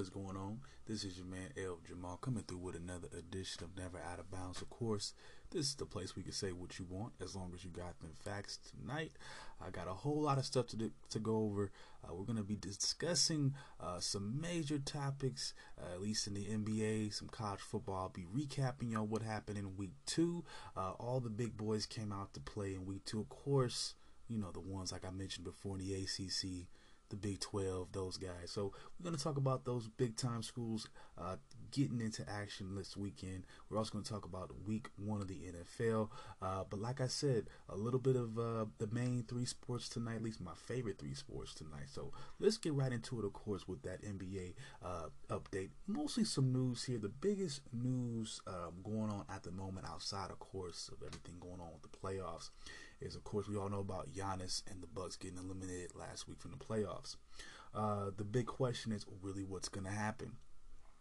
what is going on? This is your man El Jamal coming through with another edition of Never Out of Bounds. Of course, this is the place we can say what you want as long as you got them facts. Tonight, I got a whole lot of stuff to do, to go over. Uh, we're going to be discussing uh, some major topics, uh, at least in the NBA, some college football. I'll be recapping y'all what happened in week two. Uh, all the big boys came out to play in week two. Of course, you know, the ones like I mentioned before in the ACC the Big 12, those guys. So we're going to talk about those big time schools uh, getting into action this weekend. We're also going to talk about week one of the NFL. Uh, but like I said, a little bit of uh, the main three sports tonight, at least my favorite three sports tonight. So let's get right into it, of course, with that NBA uh, update. Mostly some news here. The biggest news um, going on at the moment, outside, of course, of everything going on with the playoffs is of course we all know about Giannis and the Bucks getting eliminated last week from the playoffs. Uh, the big question is really what's going to happen.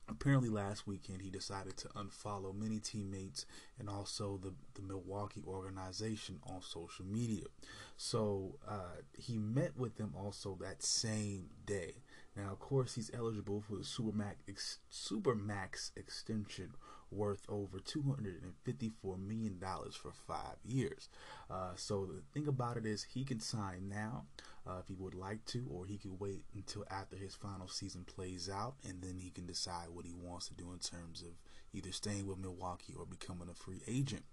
Apparently, last weekend he decided to unfollow many teammates and also the, the Milwaukee organization on social media. So uh, he met with them also that same day. Now, of course, he's eligible for the Supermax ex- Supermax extension worth over $254 million for five years. Uh, so the thing about it is he can sign now uh, if he would like to, or he could wait until after his final season plays out, and then he can decide what he wants to do in terms of either staying with Milwaukee or becoming a free agent.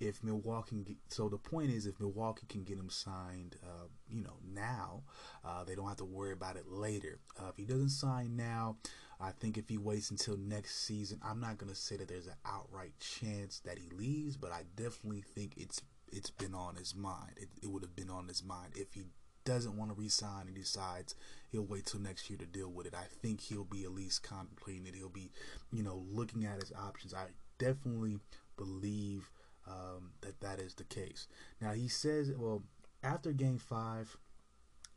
If Milwaukee, so the point is, if Milwaukee can get him signed, uh, you know, now, uh, they don't have to worry about it later. Uh, if he doesn't sign now, I think if he waits until next season, I'm not gonna say that there's an outright chance that he leaves, but I definitely think it's it's been on his mind. It, it would have been on his mind if he doesn't want to resign and decides he'll wait till next year to deal with it. I think he'll be at least contemplating it. He'll be, you know, looking at his options. I definitely believe um, that that is the case. Now he says, well, after Game Five,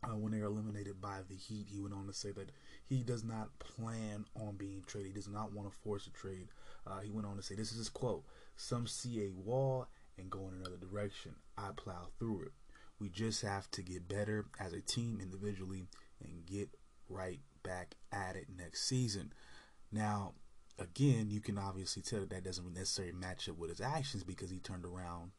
uh, when they were eliminated by the Heat, he went on to say that he does not plan on being traded. He does not want to force a trade. Uh, he went on to say, this is his quote: "Some see a wall and go in another direction. I plow through it. We just have to get better as a team individually and get right back at it next season." Now, again, you can obviously tell that that doesn't necessarily match up with his actions because he turned around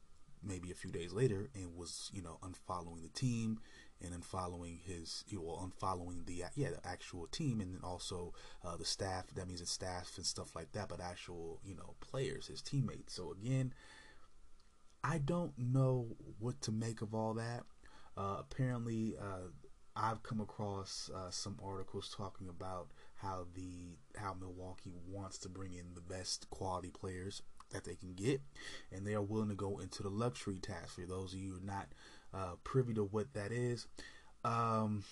maybe a few days later and was, you know, unfollowing the team and unfollowing his, you know, unfollowing the yeah the actual team and then also uh, the staff. That means the staff and stuff like that, but actual, you know, players, his teammates. So again, I don't know what to make of all that. Uh, apparently, uh, I've come across uh, some articles talking about how the how Milwaukee wants to bring in the best quality players that they can get, and they are willing to go into the luxury tax. For those of you who are not uh, privy to what that is, um,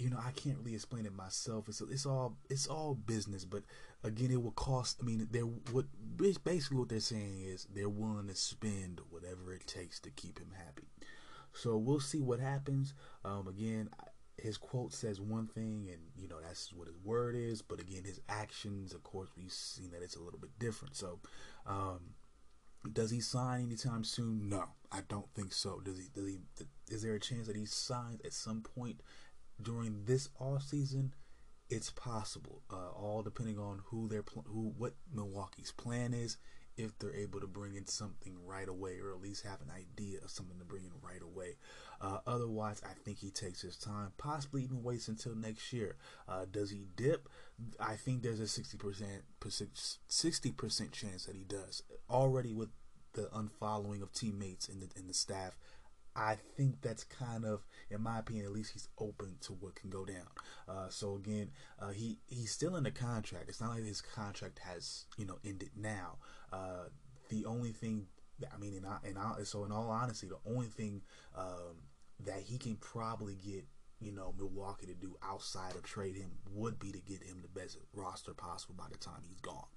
you know, I can't really explain it myself. It's it's all it's all business, but again, it will cost. I mean, they're what basically what they're saying is they're willing to spend whatever it takes to keep him happy. So we'll see what happens. Um, again, his quote says one thing, and you know that's what his word is. But again, his actions, of course, we've seen that it's a little bit different. So, um, does he sign anytime soon? No, I don't think so. Does he? Does he? Is there a chance that he signs at some point during this off season? It's possible. Uh, all depending on who their pl- who what Milwaukee's plan is if they're able to bring in something right away or at least have an idea of something to bring in right away. Uh, otherwise, I think he takes his time, possibly even waits until next year. Uh, does he dip? I think there's a 60%, 60% chance that he does. Already with the unfollowing of teammates and the, in the staff, I think that's kind of, in my opinion, at least he's open to what can go down. Uh, so again, uh, he he's still in the contract. It's not like his contract has you know ended now. Uh, the only thing, I mean, in, in so in all honesty, the only thing um, that he can probably get you know Milwaukee to do outside of trade him would be to get him the best roster possible by the time he's gone.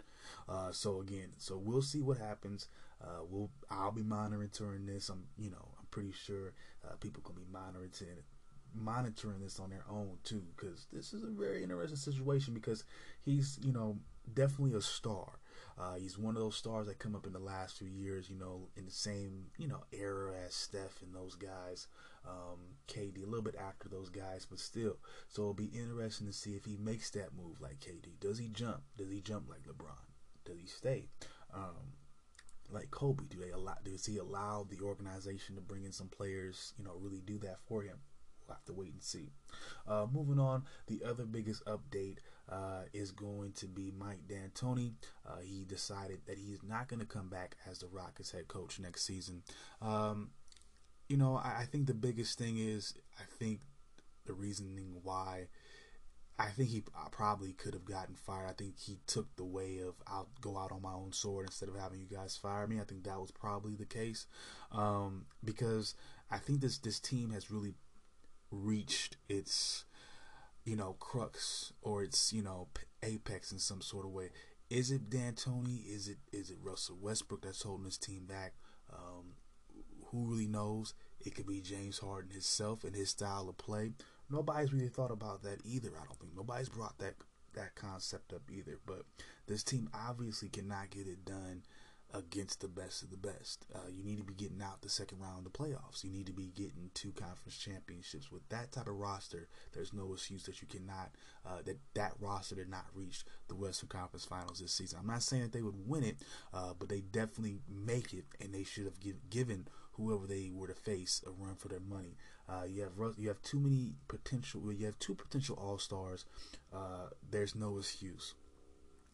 Uh, so again, so we'll see what happens. Uh, we'll I'll be monitoring this. I'm you know I'm pretty sure uh, people can be monitoring monitoring this on their own too because this is a very interesting situation because he's you know definitely a star Uh, he's one of those stars that come up in the last few years, you know, in the same, you know, era as Steph and those guys. Um, KD, a little bit after those guys, but still. So it'll be interesting to see if he makes that move like KD. Does he jump? Does he jump like LeBron? Does he stay? Um, like Kobe, do they allow? Does he allow the organization to bring in some players? You know, really do that for him. We'll have to wait and see. Uh, moving on, the other biggest update uh, is going to be Mike D'Antoni. Uh, he decided that he's not going to come back as the Rockets head coach next season. Um, you know, I, I think the biggest thing is I think the reasoning why I think he probably could have gotten fired. I think he took the way of I'll go out on my own sword instead of having you guys fire me. I think that was probably the case um, because I think this this team has really reached its you know crux or its you know apex in some sort of way. Is it D'Antoni? Is it is it Russell Westbrook that's holding this team back? Um, who really knows? It could be James Harden himself and his style of play nobody's really thought about that either. I don't think nobody's brought that that concept up either. But this team obviously cannot get it done against the best of the best. Uh, you need to be getting out the second round of the playoffs. You need to be getting two conference championships. With that type of roster, there's no excuse that you cannot uh, that that roster did not reach the Western Conference Finals this season. I'm not saying that they would win it, uh, but they definitely make it, and they should have give, given whoever they were to face a run for their money. Uh, you have you have too many potential. You have two potential all stars. Uh, there's no excuse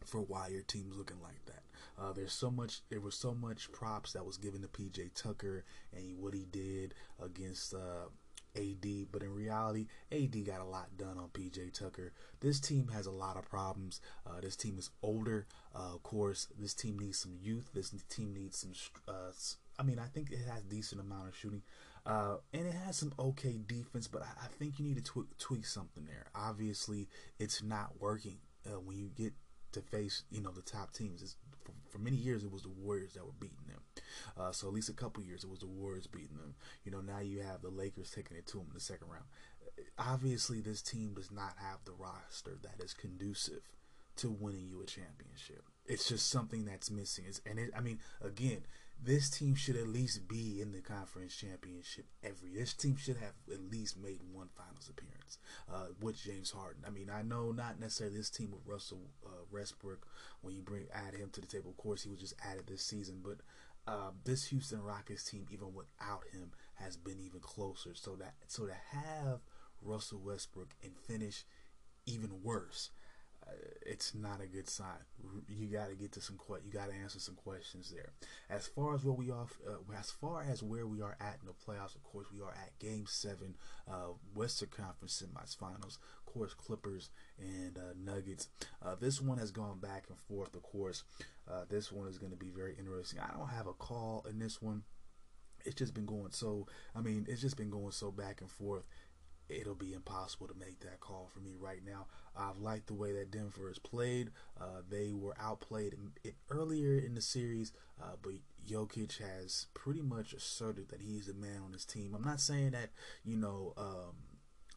for why your team's looking like that. Uh, there's so much. There was so much props that was given to PJ Tucker and what he did against uh, AD, but in reality, AD got a lot done on PJ Tucker. This team has a lot of problems. Uh, this team is older. Uh, of course, this team needs some youth. This team needs some. Uh, I mean, I think it has decent amount of shooting. Uh, and it has some okay defense, but I, think you need to tweak, tweak, something there. Obviously, it's not working uh, when you get to face you know the top teams. For, for, many years, it was the Warriors that were beating them. Uh, so at least a couple years, it was the Warriors beating them. You know, now you have the Lakers taking it to them in the second round. Obviously, this team does not have the roster that is conducive to winning you a championship. It's just something that's missing. It's, and it, I mean, again, this team should at least be in the conference championship every. This team should have at least made one finals appearance uh, with James Harden. I mean, I know not necessarily this team with Russell uh, Westbrook when you bring add him to the table. Of course, he was just added this season, but uh, this Houston Rockets team, even without him, has been even closer. So that so to have Russell Westbrook and finish even worse it's not a good sign. You got to get to some que- you got to answer some questions there. As far as where we are, uh, as far as where we are at in the playoffs, of course, we are at Game Seven, uh, Western Conference semifinals. Of course, Clippers and uh, Nuggets. Uh, this one has gone back and forth. Of course, uh, this one is going to be very interesting. I don't have a call in this one. It's just been going so. I mean, it's just been going so back and forth it'll be impossible to make that call for me right now. I've liked the way that Denver has played. Uh, they were outplayed in, in, earlier in the series, uh, but Jokic has pretty much asserted that he's the man on his team. I'm not saying that you know um,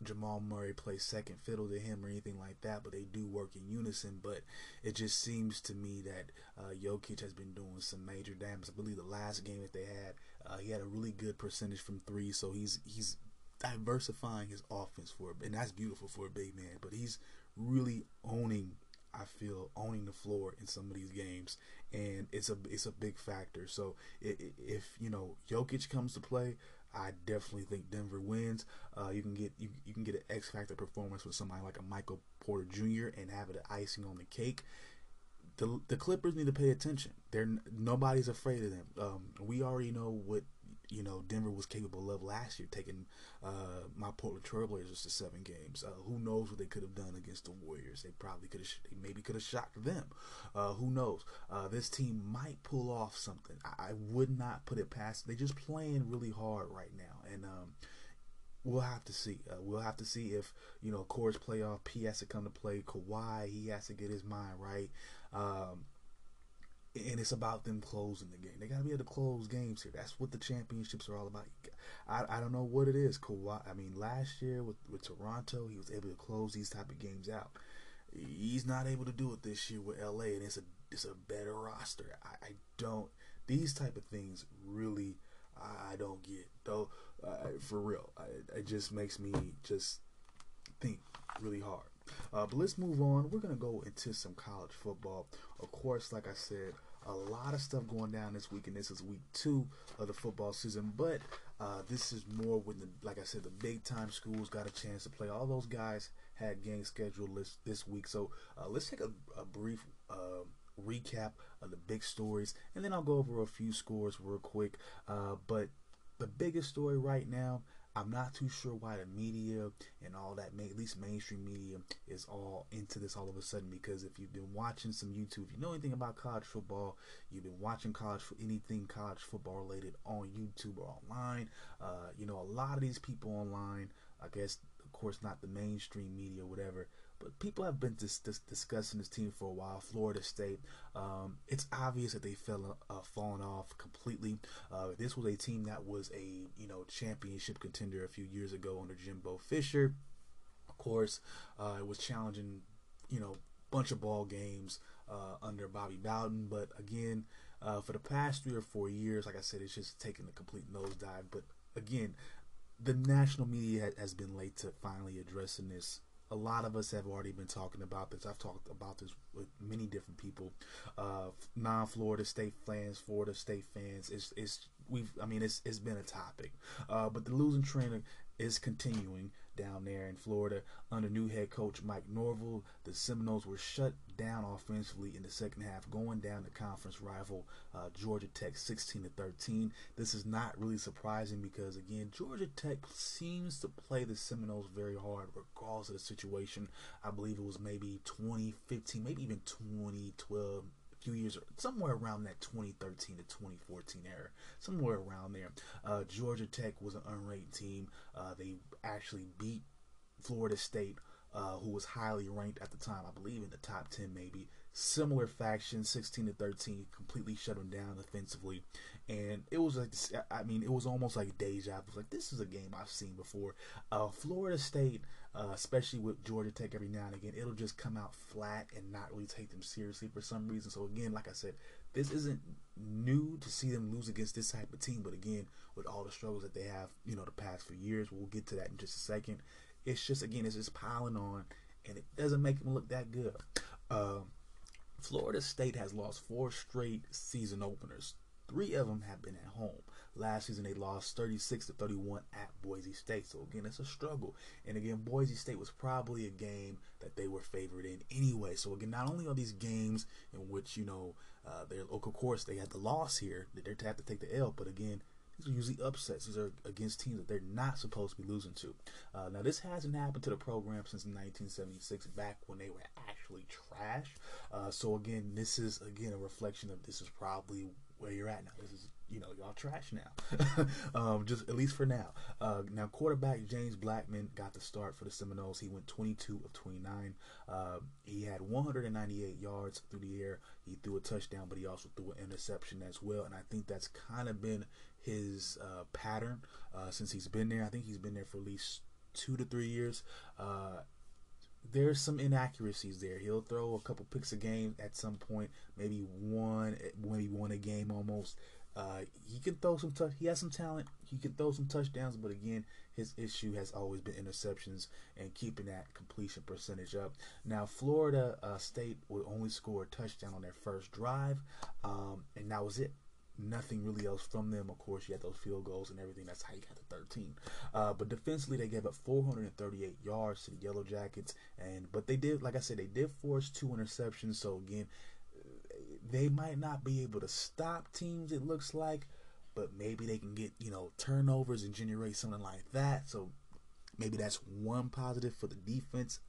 Jamal Murray plays second fiddle to him or anything like that, but they do work in unison. But it just seems to me that uh, Jokic has been doing some major damage. I believe the last game that they had, uh, he had a really good percentage from three, so he's he's diversifying his offense for, and that's beautiful for a big man. But he's really owning, I feel, owning the floor in some of these games, and it's a it's a big factor. So if you know Jokic comes to play, I definitely think Denver wins. Uh, you can get you, you can get an X factor performance with somebody like a Michael Porter Jr. and have it icing on the cake. The, the Clippers need to pay attention. They're nobody's afraid of them. Um, we already know what you know Denver was capable of last year, taking uh, my Portland Trailblazers to seven games. Uh, who knows what they could have done against the Warriors? They probably could have, maybe could have shocked them. Uh, who knows? Uh, this team might pull off something. I, I, would not put it past. They're just playing really hard right now, and um, we'll have to see. Uh, we'll have to see if you know, of course, playoff P has to come to play. Kawhi, he has to get his mind right. Um, and it's about them closing the game. They got to be able to close games here. That's what the championships are all about. I, I don't know what it is. Kawhi, I mean, last year with, with Toronto, he was able to close these type of games out. He's not able to do it this year with LA, and it's a just a better roster. I, I don't. These type of things really, I, I don't get though. Uh, for real, I, it just makes me just think really hard. Uh, but let's move on. We're gonna go into some college football. Of course, like I said, a lot of stuff going down this week, and this is week two of the football season. But uh, this is more when the, like I said, the big time schools got a chance to play. All those guys had games scheduled this, this week. So uh, let's take a, a brief uh, recap of the big stories, and then I'll go over a few scores real quick. Uh, but the biggest story right now, I'm not too sure why the media and all that, at least mainstream media, is all into this all of a sudden. Because if you've been watching some YouTube, if you know anything about college football, you've been watching college for anything college football related on YouTube or online. Uh, you know, a lot of these people online, I guess, of course, not the mainstream media, whatever, but people have been dis- dis- discussing this team for a while. Florida State. Um, it's obvious that they fell uh, fallen off completely. Uh, this was a team that was a you know championship contender a few years ago under Jimbo Fisher. Of course, uh, it was challenging, you know, bunch of ball games uh, under Bobby Bowden. But again, uh, for the past three or four years, like I said, it's just taken a complete nosedive. But again, the national media has been late to finally addressing this a lot of us have already been talking about this. I've talked about this with many different people, uh, non-Florida State fans, Florida State fans. It's, it's we've I mean it's it's been a topic, uh, but the losing trend is continuing down there in Florida under new head coach Mike Norvell. The Seminoles were shut down offensively in the second half, going down to conference rival uh, Georgia Tech 16 to 13. This is not really surprising because again, Georgia Tech seems to play the Seminoles very hard, regardless of the situation. I believe it was maybe 2015, maybe even 2012 few years, somewhere around that 2013 to 2014 era, somewhere around there. Uh, Georgia Tech was an unranked team. Uh, they actually beat Florida State, uh, who was highly ranked at the time, I believe in the top 10 maybe. Similar faction, 16 to 13, completely shut them down offensively. And it was like, I mean, it was almost like deja vu. Like, this is a game I've seen before. Uh, Florida State uh, especially with Georgia Tech every now and again, it'll just come out flat and not really take them seriously for some reason. So again, like I said, this isn't new to see them lose against this type of team, but again, with all the struggles that they have, you know, the past few years, we'll get to that in just a second. It's just again, it's just piling on, and it doesn't make them look that good. Uh, Florida State has lost four straight season openers. Three of them have been at home. Last season they lost 36 to 31 at Boise State. So again, it's a struggle. And again, Boise State was probably a game that they were favored in anyway. So again, not only are these games in which you know uh, they're of course they had the loss here, they're to have to take the L, but again. These are usually upsets. These are against teams that they're not supposed to be losing to. Uh, now, this hasn't happened to the program since 1976, back when they were actually trash. Uh, so again, this is again a reflection of this is probably where you're at now. This is you know, y'all trash now. um, just at least for now. Uh, now, quarterback James Blackman got the start for the Seminoles. He went 22 of 29. Uh, he had 198 yards through the air. He threw a touchdown, but he also threw an interception as well. And I think that's kind of been his uh, pattern uh, since he's been there. I think he's been there for at least two to three years uh, there's some inaccuracies there. He'll throw a couple picks a game at some point, maybe one, maybe one a game almost. Uh, he can throw some touch. He has some talent. He can throw some touchdowns, but again, his issue has always been interceptions and keeping that completion percentage up. Now, Florida uh, State would only score a touchdown on their first drive, um, and that was it. Nothing really else from them. Of course, you had those field goals and everything. That's how you got the 13. Uh, but defensively, they gave up 438 yards to the Yellow Jackets, and but they did, like I said, they did force two interceptions. So again, they might not be able to stop teams, it looks like, but maybe they can get, you know, turnovers and generate something like that. So maybe that's one positive for the defense.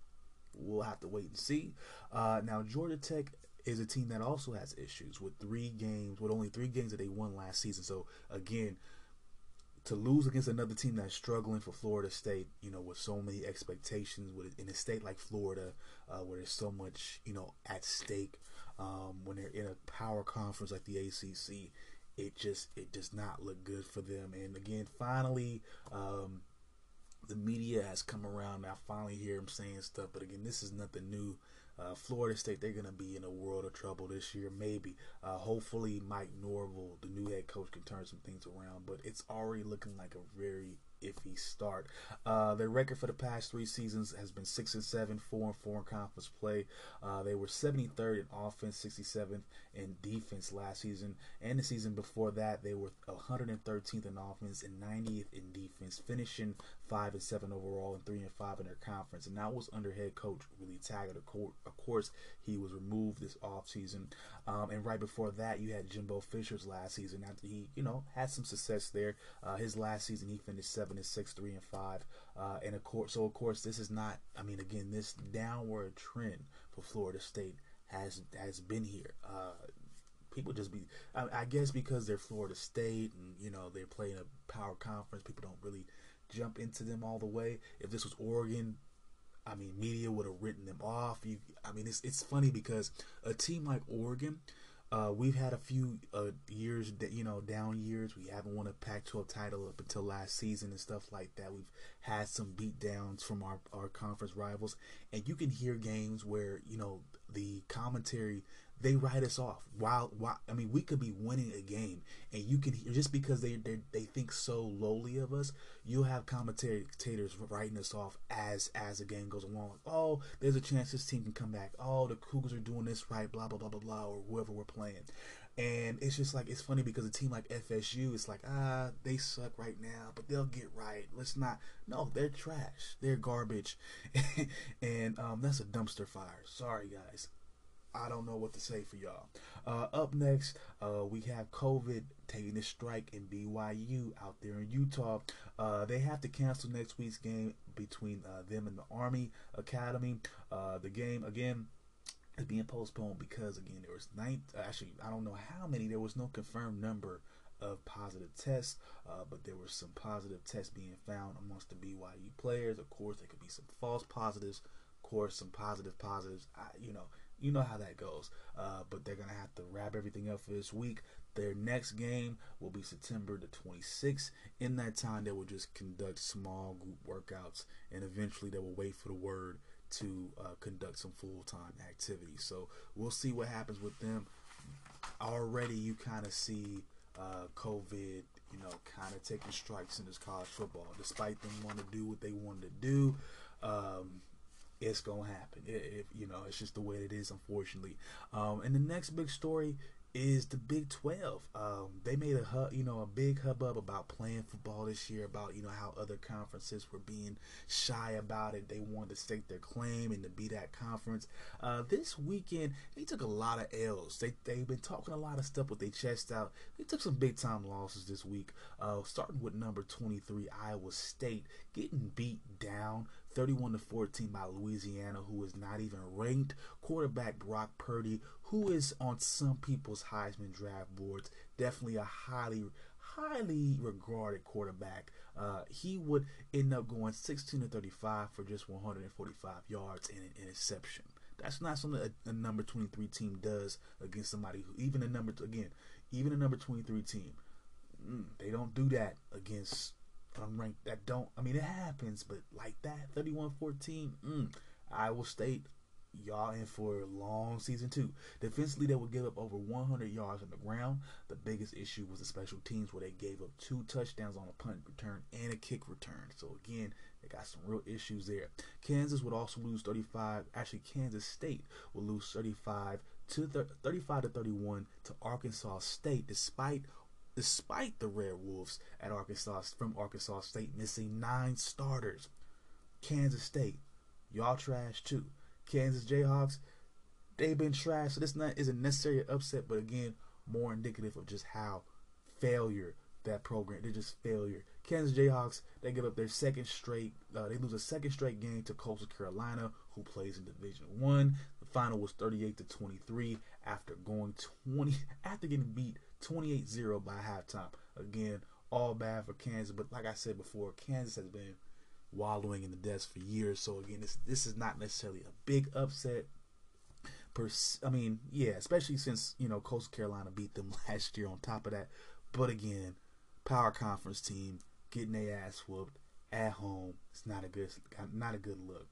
We'll have to wait and see. Uh, now, Georgia Tech is a team that also has issues with three games, with only three games that they won last season. So, again, to lose against another team that's struggling for Florida State, you know, with so many expectations, with in a state like Florida, uh, where there's so much, you know, at stake, um, when they're in a power conference like the ACC, it just it does not look good for them. And again, finally, um, the media has come around. I finally hear them saying stuff, but again, this is nothing new. Uh, Florida State, they're going to be in a world of trouble this year, maybe. Uh, hopefully, Mike Norvell, the new head coach, can turn some things around, but it's already looking like a very iffy start. Uh, their record for the past three seasons has been six and seven, four and four in conference play. Uh, they were 73rd in offense, 67th in defense last season, and the season before that they were 113th in offense and 90th in defense, finishing five and seven overall and three and five in their conference. And that was under head coach Willie Taggart. Of course, he was removed this offseason. Um, and right before that, you had Jimbo Fisher's last season after he, you know, had some success there. Uh, his last season, he finished seven and six, three and five. Uh, and of course, so of course, this is not. I mean, again, this downward trend for Florida State has has been here. Uh, people just be, I, I, guess, because they're Florida State and you know they're playing a power conference. People don't really jump into them all the way. If this was Oregon, I mean, media would have written them off. You, I mean, it's it's funny because a team like Oregon, uh, we've had a few uh, years, you know, down years. We haven't won a Pac-12 title up until last season and stuff like that. We've had some beat downs from our, our conference rivals, and you can hear games where you know the commentary they write us off. While, while I mean, we could be winning a game, and you can just because they they think so lowly of us, you'll have commentators writing us off as as the game goes along. Oh, there's a chance this team can come back. Oh, the Cougars are doing this right. Blah blah blah blah blah, or whoever we're playing. And it's just like it's funny because a team like FSU, it's like ah they suck right now, but they'll get right. Let's not. No, they're trash. They're garbage, and um, that's a dumpster fire. Sorry guys. I don't know what to say for y'all. Uh, up next, uh, we have COVID taking a strike in BYU out there in Utah. Uh, they have to cancel next week's game between uh, them and the Army Academy. Uh, the game again is being postponed because again there was nine. Actually, I don't know how many. There was no confirmed number of positive tests, uh, but there were some positive tests being found amongst the BYU players. Of course, there could be some false positives. Of course, some positive positives. I, you know you know how that goes. Uh, but they're gonna have to wrap everything up for this week. Their next game will be September the 26th. In that time, they will just conduct small group workouts, and eventually they will wait for the word to uh, conduct some full time activities. So we'll see what happens with them. Already, you kind of see uh, COVID, you know, kind of taking strikes in this college football, despite them wanting to do what they wanted to do. Um, it's gonna happen. If you know, it's just the way it is, unfortunately. Um, and the next big story is the Big 12. Um, they made a hu- you know a big hubbub about playing football this year, about you know how other conferences were being shy about it. They wanted to stake their claim and to be that conference. Uh, this weekend they took a lot of L's. They they've been talking a lot of stuff with their chest out. They took some big time losses this week. Uh, starting with number 23 Iowa State getting beat down 31 to 14 by Louisiana, who is not even ranked. Quarterback Brock Purdy, who is on some people's Heisman draft boards, definitely a highly highly regarded quarterback. Uh, he would end up going 16 to 35 for just 145 yards and an interception. That's not something a, a number 23 team does against somebody who, even a number again, even a number 23 team, mm, they don't do that against unranked that don't. I mean, it happens, but like that, 31-14. Mm, Iowa State, y'all in for a long season too. Defensively, they would give up over 100 yards on the ground. The biggest issue was the special teams, where they gave up two touchdowns on a punt return and a kick return. So again, they got some real issues there. Kansas would also lose 35. Actually, Kansas State would lose 35 to 35 to 31 to Arkansas State, despite despite the Red Wolves at Arkansas from Arkansas State missing nine starters. Kansas State, y'all trash too. Kansas Jayhawks, they've been trash. So this not isn't necessarily an upset, but again, more indicative of just how failure that program. They're just failure. Kansas Jayhawks, they give up their second straight. Uh, they lose a second straight game to Coastal Carolina, who plays in Division One. The final was 38 to 23 after going 20 after getting beat 28-0 by halftime. Again, all bad for Kansas, but like I said before, Kansas has been wallowing in the depths for years. So again, this this is not necessarily a big upset. Per, I mean, yeah, especially since you know Coastal Carolina beat them last year. On top of that, but again, power conference team getting their ass whooped at home. It's not a good, not a good look.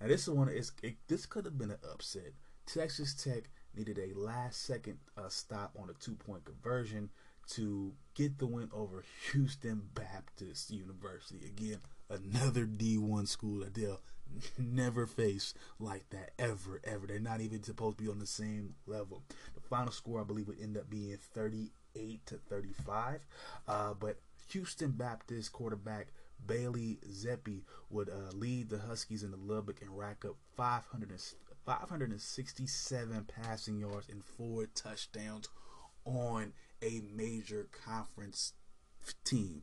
Now this is one is it, this could have been an upset. Texas Tech needed a last second uh, stop on a two point conversion to get the win over Houston Baptist University. Again, another D1 school that they'll never face like that ever, ever. They're not even supposed to be on the same level. The final score, I believe, would end up being 38 to 35. Uh, but Houston Baptist quarterback Bailey Zappe would uh, lead the Huskies in the Lubbock and rack up 500 and, 567 passing yards and four touchdowns on a major conference team.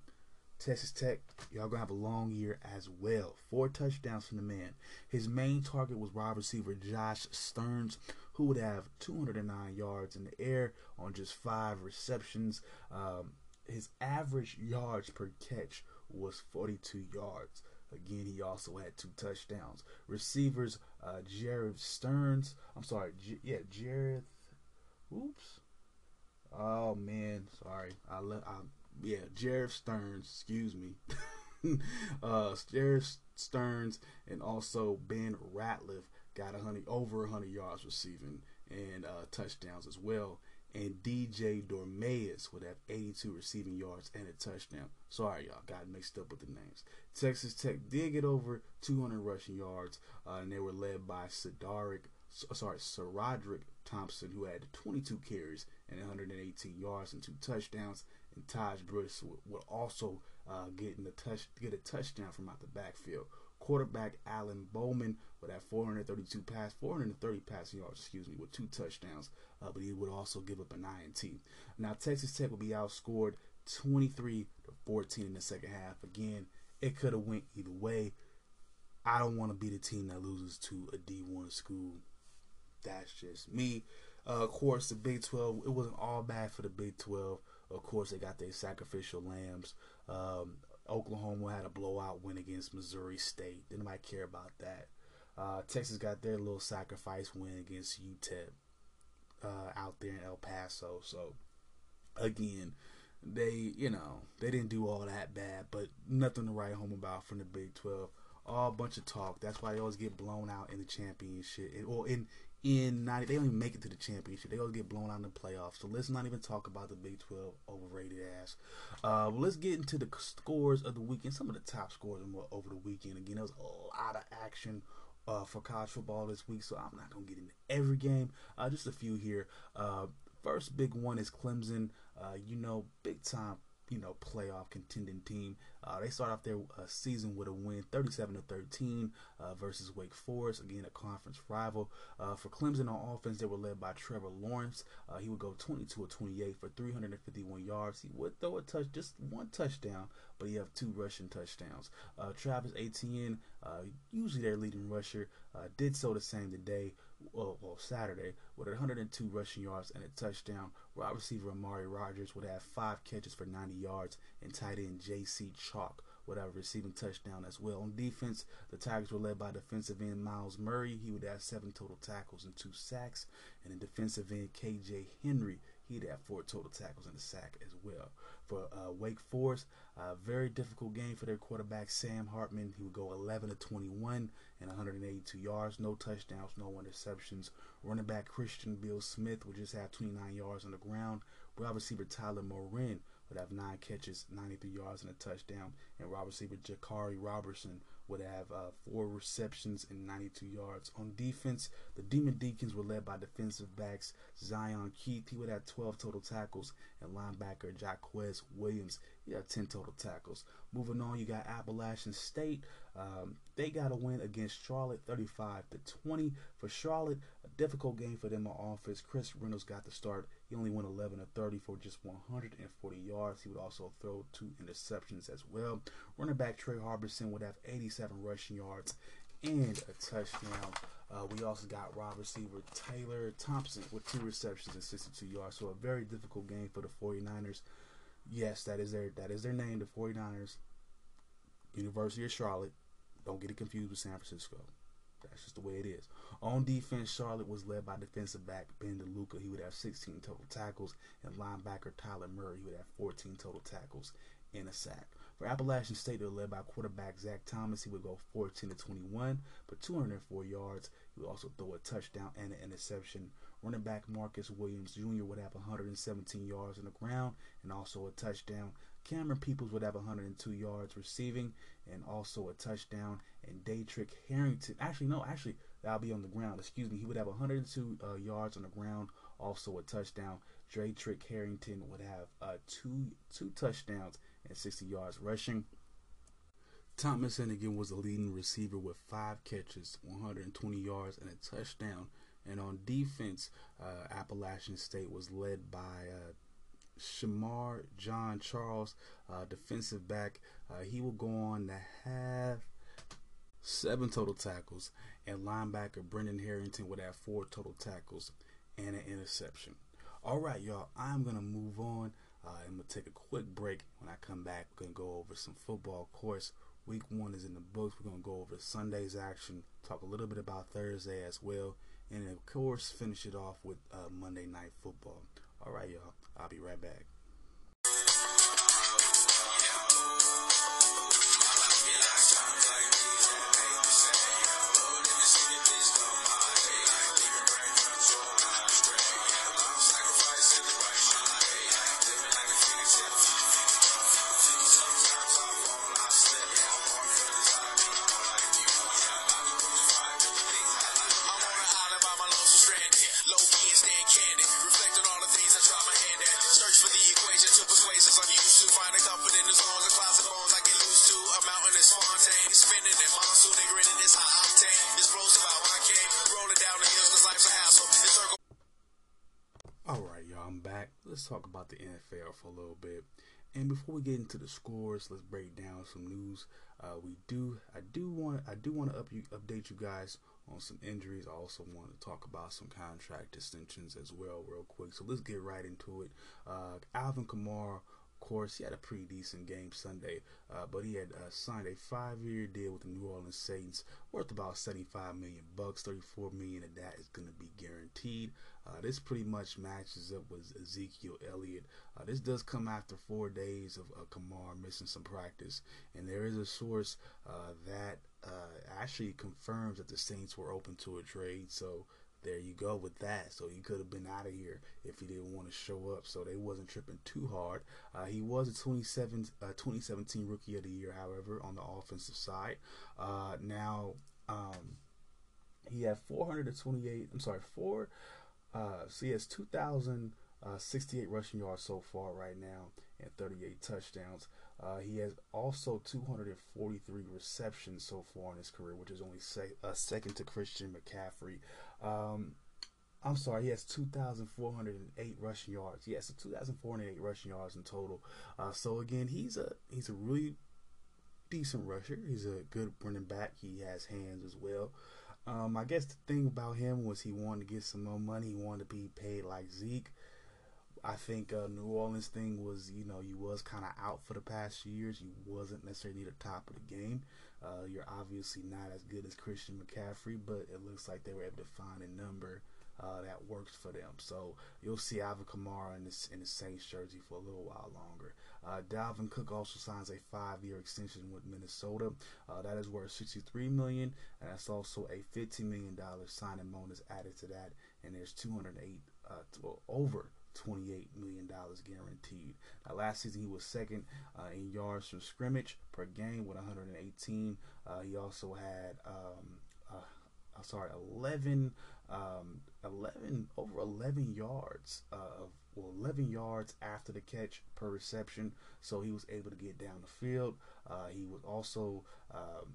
Texas Tech, y'all gonna have a long year as well. Four touchdowns from the man. His main target was wide receiver Josh Stearns, who would have 209 yards in the air on just five receptions. Um, his average yards per catch was 42 yards. Again, he also had two touchdowns. Receivers, uh, Jared Stearns. I'm sorry, J- yeah, Jared. Oops. Oh man, sorry. I let. I, yeah, Jared Stearns. Excuse me. uh, Jared Stearns and also Ben Ratliff got a hundred over a hundred yards receiving and uh, touchdowns as well and DJ Dormeus would have 82 receiving yards and a touchdown. Sorry, y'all, got mixed up with the names. Texas Tech did get over 200 rushing yards, uh, and they were led by Sadaric, sorry, Saradrick Thompson, who had 22 carries and 118 yards and two touchdowns. And Tahj Brooks would, would also uh, get in the touch, get a touchdown from out the backfield. Quarterback Alan Bowman would have 432 pass, 430 passing yards, excuse me, with two touchdowns, uh, but he would also give up an INT. Now Texas Tech will be outscored 23 to 14 in the second half. Again, it could have went either way. I don't want to be the team that loses to a D1 school. That's just me. Uh, of course, the Big 12, it wasn't all bad for the Big 12. Of course, they got their sacrificial lambs. Um, Oklahoma had a blowout win against Missouri State. Didn't nobody care about that. Uh, Texas got their little sacrifice win against UTEP uh, out there in El Paso. So again, they you know they didn't do all that bad, but nothing to write home about from the Big Twelve. All a bunch of talk. That's why they always get blown out in the championship. Or in in 90, they don't even make it to the championship. They always get blown out in the playoffs. So let's not even talk about the Big 12 overrated ass. Uh, let's get into the scores of the weekend. Some of the top scores over the weekend. Again, there was a lot of action uh, for college football this week, so I'm not going to get into every game. Uh, just a few here. Uh, first big one is Clemson. Uh, you know, big time you know playoff contending team. Uh, they start off their uh, season with a win, 37 to 13 uh, versus Wake Forest. Again, a conference rival. Uh, for Clemson on offense, they were led by Trevor Lawrence. Uh, he would go 22 or 28 for 351 yards. He would throw a touch, just one touchdown, but he have two rushing touchdowns. Uh, Travis Etienne, usually their leading rusher, did so the same today well, well, Saturday with 102 rushing yards and a touchdown. Wide receiver Amari Rodgers would have five catches for 90 yards, and tight end J.C. Chalk would have a receiving touchdown as well. On defense, the Tigers were led by defensive end Miles Murray. He would have seven total tackles and two sacks. And in defensive end K.J. Henry, he'd have four total tackles and a sack as well. For uh, Wake Forest, a very difficult game for their quarterback Sam Hartman. He would go 11 to 21 and 182 yards, no touchdowns, no interceptions. Running back Christian Beal-Smith would just have 29 yards on the ground. Wide receiver Tyler Morin would have nine catches, 93 yards, and a touchdown. And wide receiver Jaquarii Roberson would have uh, four receptions and 92 yards. On defense, the Demon Deacons were led by defensive backs Zion Keith. He would have 12 total tackles, and linebacker Jaquez Williams. He had 10 total tackles. Moving on, you got Appalachian State. Um, they got a win against Charlotte, 35 to 20. For Charlotte, a difficult game for them on offense. Chris Reynolds got the start. He only went 11 to 30 for just 140 yards. He would also throw two interceptions as well. Running back Trey Harbison would have 87 rushing yards and a touchdown. Uh, we also got wide receiver Taylor Thompson with two receptions and 62 yards. So a very difficult game for the 49ers. Yes, that is their that is their name, the 49ers. University of Charlotte. Don't get it confused with San Francisco. That's just the way it is. On defense, Charlotte was led by defensive back Ben DeLuca. He would have 16 total tackles, and linebacker Tyler Murray. He would have 14 total tackles and a sack. For Appalachian State, they were led by quarterback Zac Thomas. He would go 14 to 21, but 204 yards. He would also throw a touchdown and an interception. Running back Marcus Williams Jr. would have 117 yards on the ground and also a touchdown. Camerun Peoples would have 102 yards receiving and also a touchdown. And Daetrich Harrington, actually, no, actually, that'll be on the ground. Excuse me. He would have 102 uh, yards on the ground, also a touchdown. Daetrich Harrington would have uh, two two touchdowns and 60 yards rushing. Thomas again was the leading receiver with five catches, 120 yards, and a touchdown. And on defense, uh, Appalachian State was led by uh, Shamar John Charles, uh, defensive back. Uh, he will go on to have seven total tackles, and linebacker Brendan Harrington would have four total tackles and an interception. All right, y'all, I'm going to move on. Uh, I'm going to take a quick break. When I come back, we're going to go over some football. Course, week one is in the books. We're going to go over Sunday's action, talk a little bit about Thursday as well, and of course, finish it off with uh, Monday Night Football. All right, y'all. I'll be right back. Let's talk about the NFL for a little bit. And before we get into the scores, let's break down some news. Uh, we do, I do want, I do want to up you, update you guys on some injuries. I also want to talk about some contract extensions as well, real quick. So let's get right into it. Uh, Alvin Kamara course, he had a pretty decent game Sunday, uh, but he had uh, signed a five-year deal with the New Orleans Saints worth about 75 million bucks. 34 million of that is going to be guaranteed. Uh, this pretty much matches up with Ezekiel Elliott. Uh, this does come after four days of uh, Kamara missing some practice, and there is a source uh, that actually confirms that the Saints were open to a trade. So there you go with that. So he could have been out of here if he didn't want to show up. So they wasn't tripping too hard. Uh, he was a 27, uh, 2017 Rookie of the Year, however, on the offensive side. Uh, now um, he had 428. I'm sorry, four. Uh, so he has 2,068 rushing yards so far right now and 38 touchdowns. Uh, he has also 243 receptions so far in his career, which is only se- uh, second to Christian McCaffrey. Um, I'm sorry, he has 2,408 rushing yards. Yes, so 2,408 rushing yards in total. Uh, so again, he's a he's a really decent rusher. He's a good running back. He has hands as well. Um, I guess the thing about him was he wanted to get some more money. He wanted to be paid like Zeke. I think uh, New Orleans thing was, you know, you was kind of out for the past years. You wasn't necessarily the top of the game. Uh, you're obviously not as good as Christian McCaffrey, but it looks like they were able to find a number uh, that works for them. So you'll see Alvin Kamara in this in the Saints jersey for a little while longer. Uh, Dalvin Cook also signs a five-year extension with Minnesota. Uh, that is worth 63 million, and that's also a 15 million dollar signing bonus added to that. And there's 208 uh, well, over 28 million dollars guaranteed. Now, last season he was second uh, in yards from scrimmage per game with 118. Uh, he also had um, uh, sorry 11 um, 11 over 11 yards uh, of well 11 yards after the catch per reception so he was able to get down the field uh, he was also um,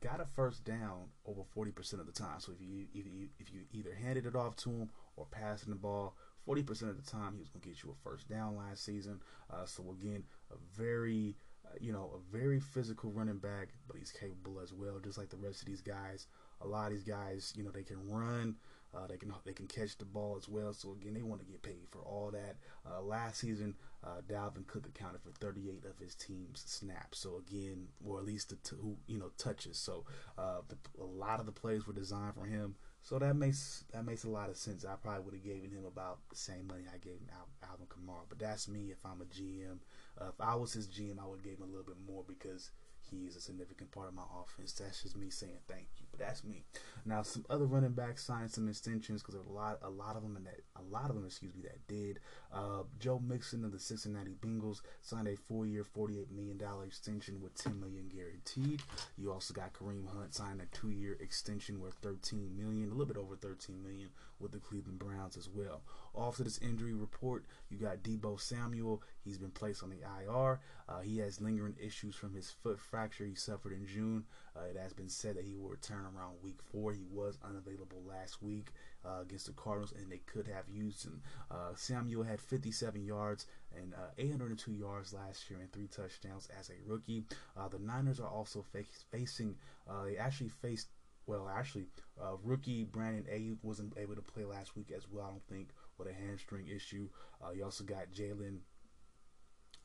got a first down over 40% of the time so if you, if you if you either handed it off to him or passing the ball 40% of the time he was going to get you a first down last season uh, so again a very uh, you know a very physical running back but he's capable as well just like the rest of these guys a lot of these guys you know they can run uh, they can they can catch the ball as well. So again, they want to get paid for all that. Uh, last season, uh, Dalvin Cook accounted for 38 of his team's snaps. So again, or at least the two you know touches. So uh, the, a lot of the plays were designed for him. So that makes that makes a lot of sense. I probably would have given him about the same money I gave Al- Alvin Kamara, but that's me. If I'm a GM, uh, if I was his GM, I would give him a little bit more because he is a significant part of my offense. That's just me saying thank you, but that's me. Now, some other running backs signed some extensions because a lot, a lot of them, that a lot of them, excuse me, that did. Uh, Joe Mixon of the Cincinnati Bengals signed a four-year, forty-eight million dollar extension with 10 million guaranteed. You also got Kareem Hunt signed a two-year extension worth 13 million, a little bit over 13 million with the Cleveland Browns as well. Off to this injury report, you got Deebo Samuel. He's been placed on the IR. Uh, he has lingering issues from his foot fracture he suffered in June. Uh, it has been said that he will return around week four. He was unavailable last week uh, against the Cardinals, and they could have used him. Uh, Samuel had 57 yards and uh, 802 yards last year and three touchdowns as a rookie. Uh, the Niners are also face- facing, they actually faced well, actually, uh, rookie Brandon Aiyuk wasn't able to play last week as well. I don't think with a hamstring issue. Uh, you also got Jalen.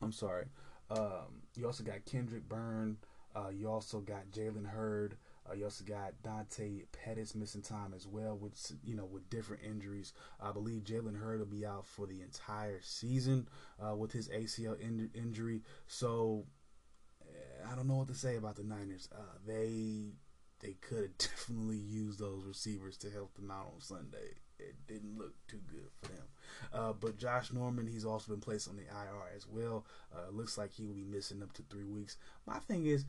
I'm sorry. Um, you also got Kendrick Bourne. Uh, you also got Jalen Hurd. Uh, you also got Dante Pettis missing time as well, with you know with different injuries. I believe Jalen Hurd will be out for the entire season uh, with his ACL in- injury. So I don't know what to say about the Niners. Uh, they they could have definitely used those receivers to help them out on Sunday. It didn't look too good for them. Uh, but Josh Norman, he's also been placed on the IR as well. Uh, looks like he will be missing up to three weeks. My thing is,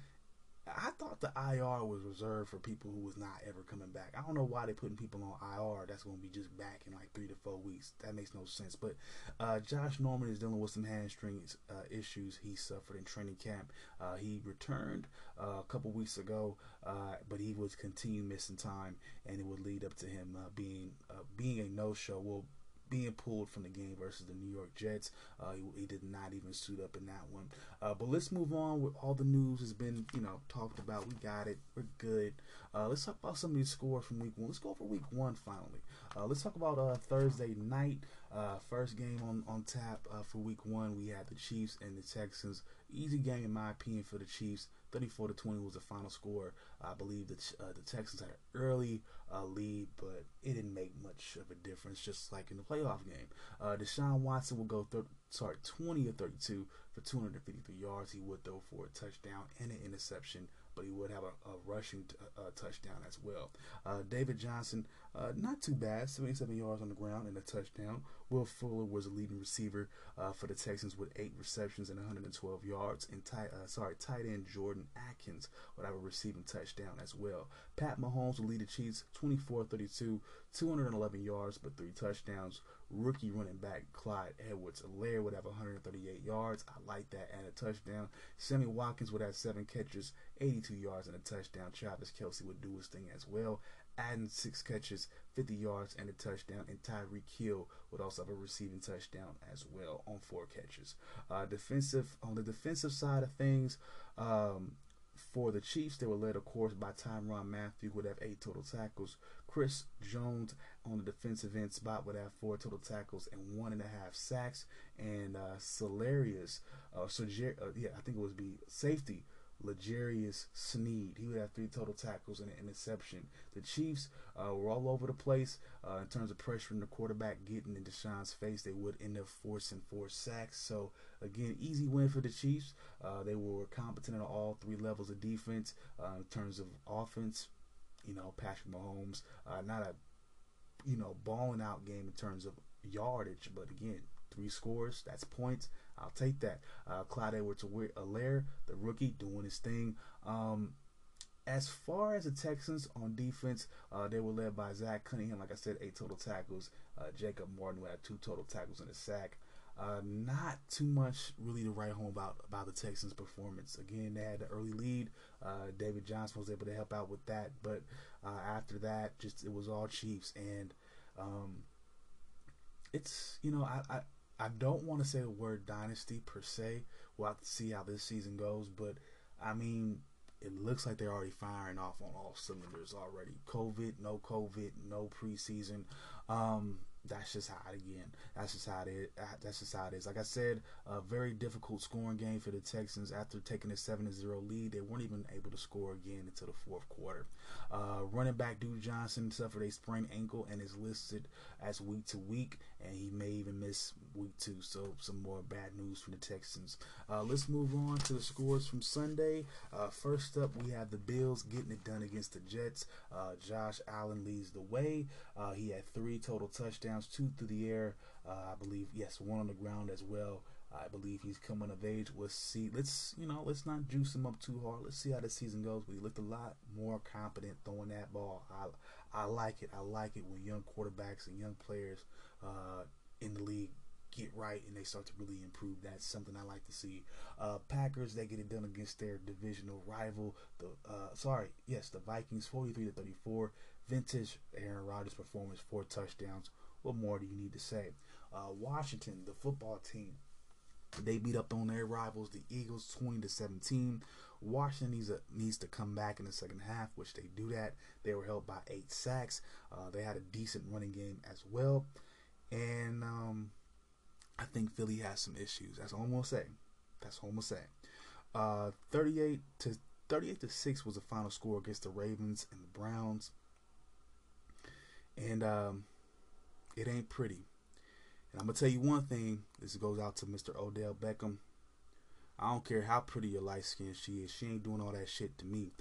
I thought the IR was reserved for people who was not ever coming back. I don't know why they're putting people on IR that's going to be just back in like three to four weeks. That makes no sense. But uh, Josh Norman is dealing with some hamstring uh, issues he suffered in training camp. Uh, he returned uh, a couple weeks ago, uh, but he would continue missing time, and it would lead up to him uh, being being a no show. Well, being pulled from the game versus the New York Jets. Uh, he, he, did not even suit up in that one. Uh, but let's move on. With all the news has been, you know, talked about. We got it. We're good. Uh, let's talk about some of these scores from Week One. Let's go for Week One finally. Uh, let's talk about uh, Thursday night. Uh, first game on on tap for Week One. We had the Chiefs and the Texans. Easy game in my opinion for the Chiefs. 34 to 20 was the final score. I believe that uh, the Texans had an early uh, lead, but it didn't make much of a difference, just like in the playoff game. Uh, Deshaun Watson will go thir- sorry 20 or 32 for 253 yards. He would throw for a touchdown and an interception but he would have a, a rushing a touchdown as well. Uh, David Johnson, uh, not too bad, 77 yards on the ground and a touchdown. Will Fuller was the leading receiver uh, for the Texans with eight receptions and 112 yards. And tight, uh, sorry, tight end Jordan Akins would have a receiving touchdown as well. Pat Mahomes will lead the Chiefs 24-32, 211 yards but three touchdowns. Rookie running back Clyde Edwards-Helaire would have 138 yards. I like that and a touchdown. Sammy Watkins would have seven catches, 82 yards and a touchdown. Travis Kelce would do his thing as well, adding six catches, 50 yards and a touchdown. And Tyreek Hill would also have a receiving touchdown as well on four catches. Uh, defensive on the defensive side of things. Um, for the Chiefs, they were led, of course, by Tyrann Mathieu, who would have eight total tackles. Chris Jones on the defensive end spot would have four total tackles and one and a half sacks. And uh, Celarius, uh, uh, yeah, I think it was be safety L'Jarius Sneed. He would have three total tackles and an interception. The Chiefs uh, were all over the place uh, in terms of pressure pressuring the quarterback, getting in Deshaun's face. They would end up forcing four sacks. So, again, easy win for the Chiefs. Uh, they were competent at all three levels of defense uh, in terms of offense. You know, Patrick Mahomes, uh, not a you know balling out game in terms of yardage, but again, three scores, that's points. I'll take that. Uh, Clyde Edwards-Helaire, the rookie, doing his thing. Um, as far as the Texans on defense, uh, they were led by Zach Cunningham. Like I said, eight total tackles. Uh, Jacob Martin had two total tackles and a sack. Uh, not too much really to write home about about the Texans' performance. Again, they had the early lead. Uh, David Johnson was able to help out with that, but uh, after that, just it was all Chiefs. And um, it's you know I I don't want to say the word dynasty per se. We'll have to see how this season goes, but I mean, it looks like they're already firing off on all cylinders already. COVID, no COVID, no preseason. Um, that's just how it again. That's just how it is. That's just how it is. Like I said, a very difficult scoring game for the Texans after taking a seven to zero lead. They weren't even able to score again until the fourth quarter. Uh, running back Duke Johnson suffered a sprained ankle and is listed as week to week, and he may even miss week two. So some more bad news from the Texans. Uh, let's move on to the scores from Sunday. Uh, first up, we have the Bills getting it done against the Jets. Uh, Josh Allen leads the way. Uh, he had three total touchdowns, two through the air. Uh, I believe yes, one on the ground as well. I believe he's coming of age. We'll see. Let's you know, let's not juice him up too hard. Let's see how the season goes. He looked a lot more confident throwing that ball. I I like it. I like it when young quarterbacks and young players uh, in the league get right and they start to really improve. That's something I like to see. Uh, Packers they get it done against their divisional rival. The uh, sorry, yes, the Vikings, forty-three to thirty-four. Vintage Aaron Rodgers performance, four touchdowns. What more do you need to say? Uh, Washington, the football team, they beat up on their rivals, the Eagles, 20 to 17. Washington needs, a, needs to come back in the second half, which they do that. They were held by eight sacks. Uh, they had a decent running game as well. And um, I think Philly has some issues. That's all I'm gonna say. That's all I'm gonna say. Uh, 38 to 38 to six was the final score against the Ravens and the Browns. And um, it ain't pretty. And I'm gonna tell you one thing. This goes out to Mr. Odell Beckham. I don't care how pretty your light skin she is. She ain't doing all that shit to me.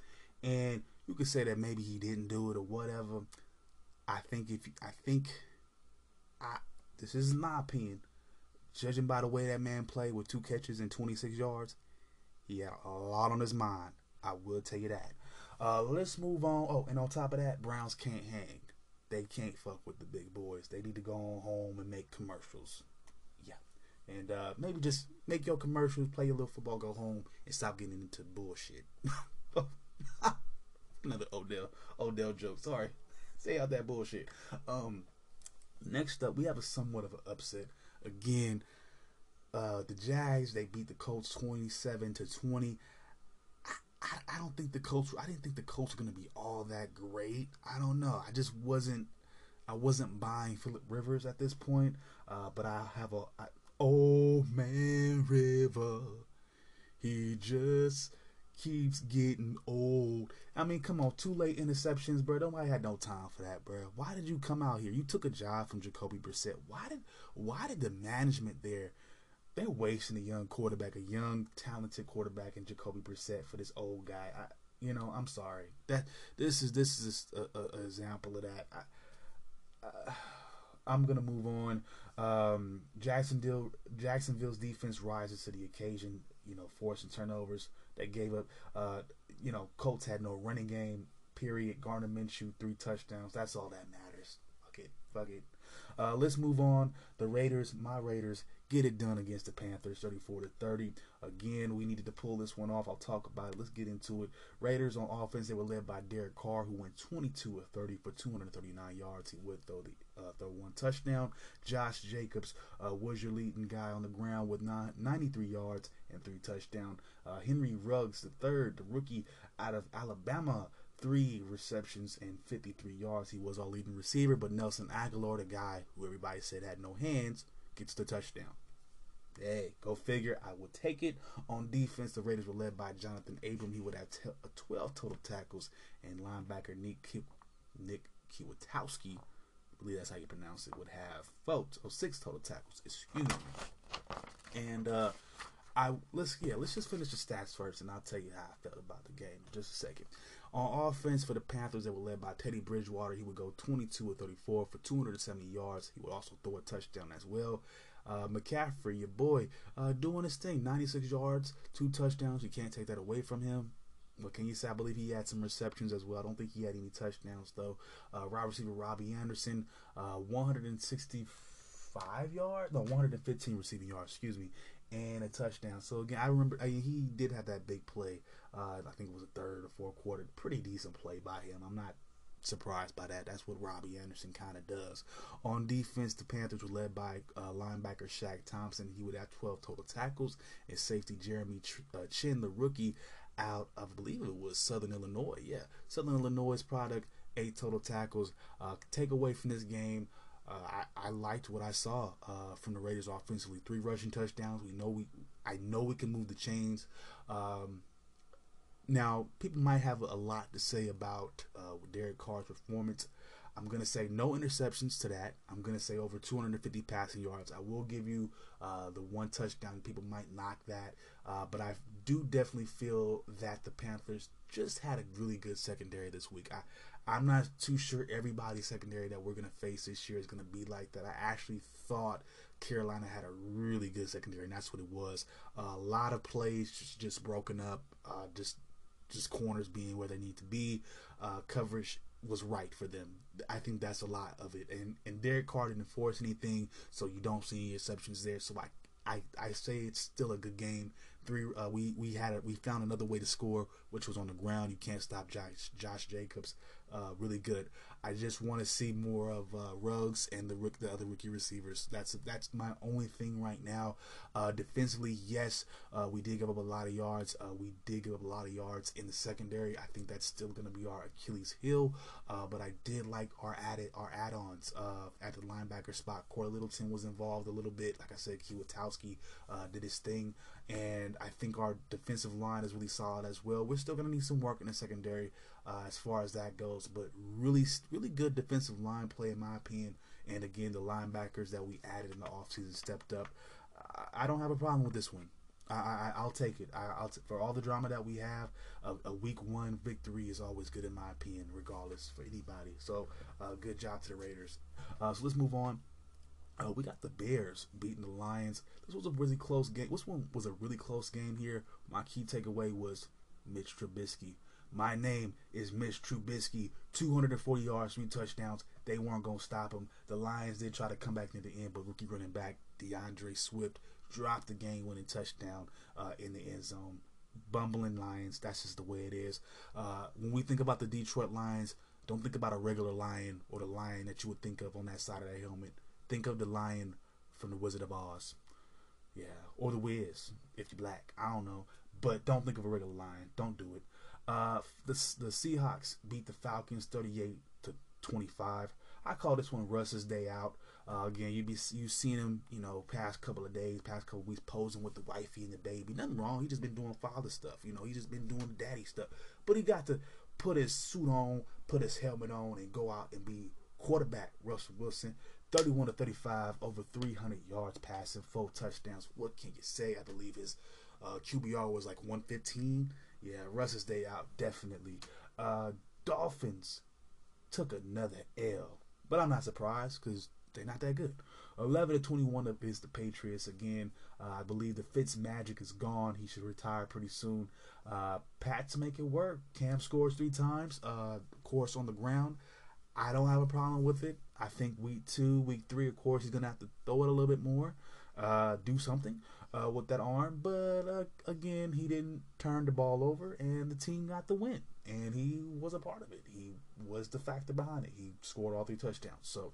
And you could say that maybe he didn't do it or whatever. I think if I think I this is my opinion. Judging by the way that man played with two catches and 26 yards, he had a lot on his mind. I will tell you that. Uh, let's move on. Oh, and on top of that, Browns can't hang they can't fuck with the big boys. They need to go on home and make commercials. Yeah. And uh, maybe just make your commercials, play your little football, go home, and stop getting into bullshit. Another Odell Odell joke. Sorry. Say out that bullshit. Um, next up, we have a somewhat of an upset. Again, uh, the Jags they beat the Colts twenty seven to twenty. I, I don't think the Colts. I didn't think the Colts were going to be all that great. I don't know. I just wasn't. I wasn't buying Philip Rivers at this point. Uh, but I have a I, old man River. He just keeps getting old. I mean, come on, two late interceptions, bro. Nobody had no time for that, bro. Why did you come out here? You took a job from Jacoby Brissett. Why did why did the management there they're wasting a young quarterback, a young talented quarterback in Jacoby Brissett for this old guy. I, you know, I'm sorry. That this is this is an example of that. I, uh, I'm gonna move on. Um, Jacksonville Jacksonville's defense rises to the occasion. You know, forcing turnovers. They gave up. Uh, you know, Colts had no running game. Period. Gardner Minshew three touchdowns. That's all that matters. Fuck it. Fuck it. Uh, let's move on. The Raiders, my Raiders, get it done against the Panthers 34 to 30. Again, we needed to pull this one off. I'll talk about it. Let's get into it. Raiders on offense, they were led by Derek Carr, who went 22 of 30 for 239 yards. He would throw the uh, throw one touchdown. Josh Jacobs uh, was your leading guy on the ground with nine, 93 yards and three touchdowns. Uh, Henry Ruggs, the third, the rookie out of Alabama, three receptions and 53 yards. He was our leading receiver, but Nelson Agholor, the guy who everybody said had no hands, gets the touchdown. Hey, go figure. I would take it. On defense, the Raiders were led by Johnathan Abram. He would have t- 12 total tackles, and linebacker Nick Ki- Nick Kwiatkowski, I believe that's how you pronounce it, would have four, oh, six total tackles. Excuse me. And uh, I let's yeah let's just finish the stats first, and I'll tell you how I felt about the game in just a second. On offense for the Panthers, they were led by Teddy Bridgewater. He would go 22 or 34 for 270 yards. He would also throw a touchdown as well. Uh, McCaffrey, your boy, uh, doing his thing. 96 yards, two touchdowns. You can't take that away from him. What can you say? I believe he had some receptions as well. I don't think he had any touchdowns though. Uh, wide receiver Robbie Anderson, uh, 165 yards, no, 115 receiving yards. Excuse me, and a touchdown. So again, I remember I mean, he did have that big play. Uh, I think it was a third or fourth quarter. Pretty decent play by him. I'm not surprised by that. That's what Robbie Anderson kind of does. On defense, the Panthers were led by uh, linebacker Shaq Thompson. He would have 12 total tackles, and safety Jeremy uh, Chinn, the rookie, out of I believe it was Southern Illinois. Yeah, Southern Illinois product, eight total tackles. Uh, take away from this game. Uh, I, I, liked what I saw uh, from the Raiders offensively. Three rushing touchdowns. We know we, I know we can move the chains. Um, now, people might have a lot to say about uh, Derek Carr's performance. I'm going to say no interceptions to that. I'm going to say over 250 passing yards. I will give you uh, the one touchdown. People might knock that. Uh, but I do definitely feel that the Panthers just had a really good secondary this week. I, I'm not too sure everybody's secondary that we're going to face this year is going to be like that. I actually thought Carolina had a really good secondary, and that's what it was. Uh, a lot of plays just, just broken up, uh, just just corners being where they need to be. Uh, coverage was right for them. I think that's a lot of it. And and Derek Carr didn't force anything, so you don't see any exceptions there. So I I, I say it's still a good game. Three uh, we we had a, we found another way to score, which was on the ground. You can't stop Josh Josh Jacobs. Uh, really good. I just want to see more of uh, and the the other rookie receivers. That's that's my only thing right now. Uh, defensively, yes, uh, we did give up a lot of yards. Uh, we did give up a lot of yards in the secondary. I think that's still going to be our Achilles heel. Uh, but I did like our added our add-ons uh, at the linebacker spot. Cory Littleton was involved a little bit. Like I said, Kwiatkowski did his thing, and I think our defensive line is really solid as well. We're still going to need some work in the secondary uh, as far as that goes. But really, really good defensive line play, in my opinion. And again, the linebackers that we added in the offseason stepped up. I, I don't have a problem with this one. I, I, will take it. I, will t- for all the drama that we have, a, a, week one victory is always good in my opinion, regardless for anybody. So, uh, good job to the Raiders. Uh, so let's move on. Uh, we got the Bears beating the Lions. This was a really close game. This one was a really close game here. My key takeaway was Mitch Trubisky. My name is Mitch Trubisky. 240 yards, three touchdowns. They weren't going to stop him. The Lions did try to come back near the end, but rookie running back D'Andre Swift dropped the game winning touchdown uh, in the end zone. Bumbling Lions, that's just the way it is. Uh, when we think about the Detroit Lions, don't think about a regular lion or the lion that you would think of on that side of that helmet. Think of the lion from the Wizard of Oz. Yeah, or the Wiz, if you're black. I don't know. But don't think of a regular lion. Don't do it. Uh, the the Seahawks beat the Falcons 38 to 25. I call this one Russ's day out. Uh, again, you be you seen him, you know, past couple of days, past couple weeks, posing with the wifey and the baby. Nothing wrong. He just been doing father stuff. You know, he just been doing daddy stuff. But he got to put his suit on, put his helmet on, and go out and be quarterback. Russell Wilson, 31 to 35, over 300 yards passing, four touchdowns. What can you say? I believe his uh, QBR was like 115. Yeah, Russ's day out definitely. Uh, Dolphins took another L, but I'm not surprised because they're not that good. 11 to 21 is the Patriots again. Uh, I believe the Fitz magic is gone. He should retire pretty soon. Uh, Pats make it work. Cam scores three times. Uh, course, on the ground. I don't have a problem with it. I think week two, week three, of course, he's gonna have to throw it a little bit more, uh, do something uh, with that arm. But uh, again, he didn't turn the ball over, and the team got the win. And he was a part of it. He was the factor behind it. He scored all three touchdowns. So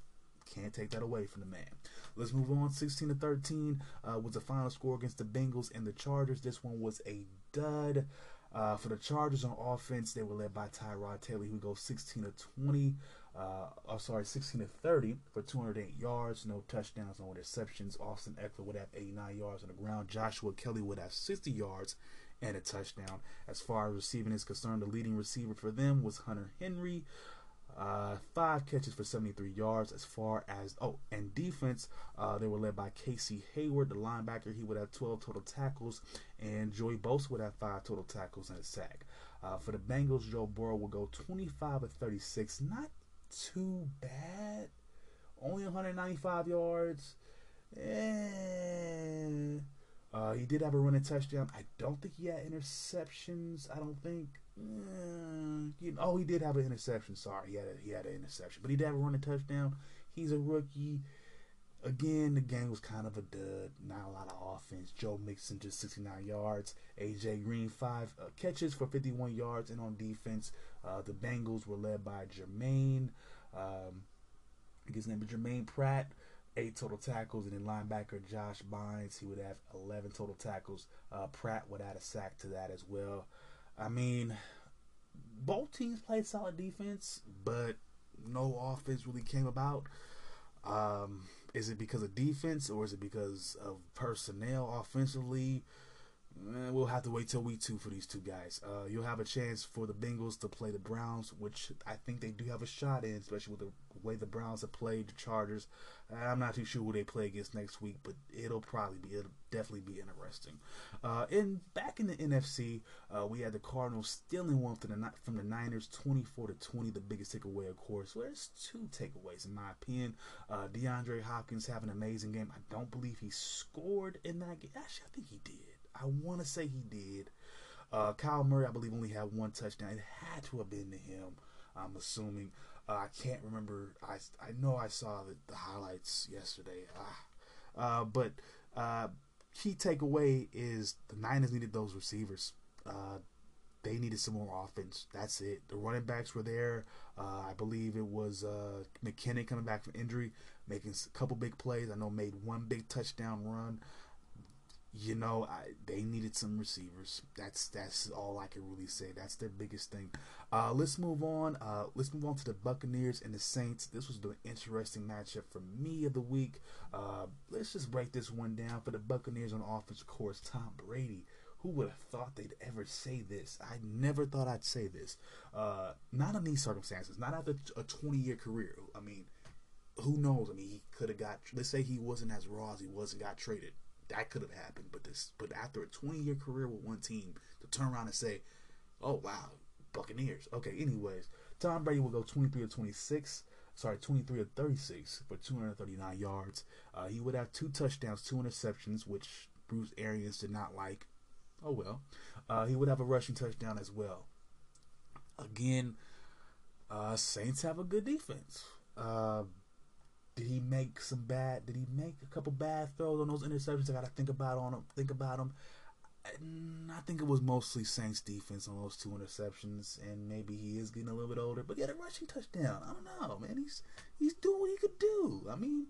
can't take that away from the man. Let's move on. 16 to 13 uh, was the final score against the Bengals and the Chargers. This one was a dud. Uh, for the Chargers on offense, they were led by Tyrod Taylor, who goes 16 to 20 uh, oh, sorry, 16 to 30 for 208 yards, no touchdowns, no interceptions. Austin Ekeler would have 89 yards on the ground. Joshua Kelley would have 60 yards and a touchdown. As far as receiving is concerned, the leading receiver for them was Hunter Henry. Uh, five catches for 73 yards. As far as oh, and defense, uh, they were led by Casey Hayward, the linebacker. He would have 12 total tackles, and Joey Bosa would have five total tackles and a sack. Uh, for the Bengals, Joe Burrow will go 25 of 36. Not too bad. Only 195 yards. Eh. Uh, he did have a running touchdown. I don't think he had interceptions. I don't think. Eh, you know, oh, he did have an interception. Sorry, he had a, he had an interception, but he did have a running touchdown. He's a rookie. Again, the game was kind of a dud. Not a lot of offense. Joe Mixon just 69 yards. AJ Green five uh, catches for 51 yards, and on defense, uh, the Bengals were led by Jermaine. Um, I guess his name is Jermaine Pratt, eight total tackles, and then linebacker Josh Bynes, he would have 11 total tackles. Uh, Pratt would add a sack to that as well. I mean, both teams played solid defense, but no offense really came about. Um, is it because of defense or is it because of personnel offensively? Eh, we'll have to wait till week two for these two guys. Uh, you'll have a chance for the Bengals to play the Browns, which I think they do have a shot in, especially with the way the Browns have played the Chargers. I'm not too sure who they play against next week, but it'll probably be, it'll definitely be interesting. Uh, and back in the NFC, uh, we had the Cardinals stealing one from the from the Niners, 24 to 20. The biggest takeaway, of course. Well, there's two takeaways in my opinion. Uh, DeAndre Hopkins have an amazing game. I don't believe he scored in that game. Actually, I think he did. I want to say he did. Uh, Kyle Murray, I believe, only had one touchdown. It had to have been to him. I'm assuming. Uh, I can't remember. I I know I saw the, the highlights yesterday. Ah. Uh, but uh, key takeaway is the Niners needed those receivers. Uh, they needed some more offense. That's it. The running backs were there. Uh, I believe it was McKinnon coming back from injury, making a couple big plays. I know made one big touchdown run you know, I, they needed some receivers. That's that's all I can really say. That's their biggest thing. Uh, let's move on. Uh, let's move on to the Buccaneers and the Saints. This was the interesting matchup for me of the week. Uh, let's just break this one down for the Buccaneers on offense. Of course, Tom Brady. Who would have thought they'd ever say this? I never thought I'd say this. Uh, not in these circumstances. Not after a 20 year career. I mean, who knows? I mean, he could have got. Let's say he wasn't as raw as he was and got traded that could have happened. But this, but after a 20 year career with one team, to turn around and say, "Oh wow, Buccaneers." Okay. Anyways, Tom Brady will go 23 or 26. Sorry, 23 or 36 for 239 yards. Uh, he would have two touchdowns, two interceptions, which Bruce Arians did not like. Oh well. Uh, he would have a rushing touchdown as well. Again, uh, Saints have a good defense. Did he make some bad? Did he make a couple bad throws on those interceptions? I got to think about on him. Think about them. I think it was mostly Saints defense on those two interceptions, and maybe he is getting a little bit older. But he had a rushing touchdown. I don't know, man. He's he's doing what he could do. I mean,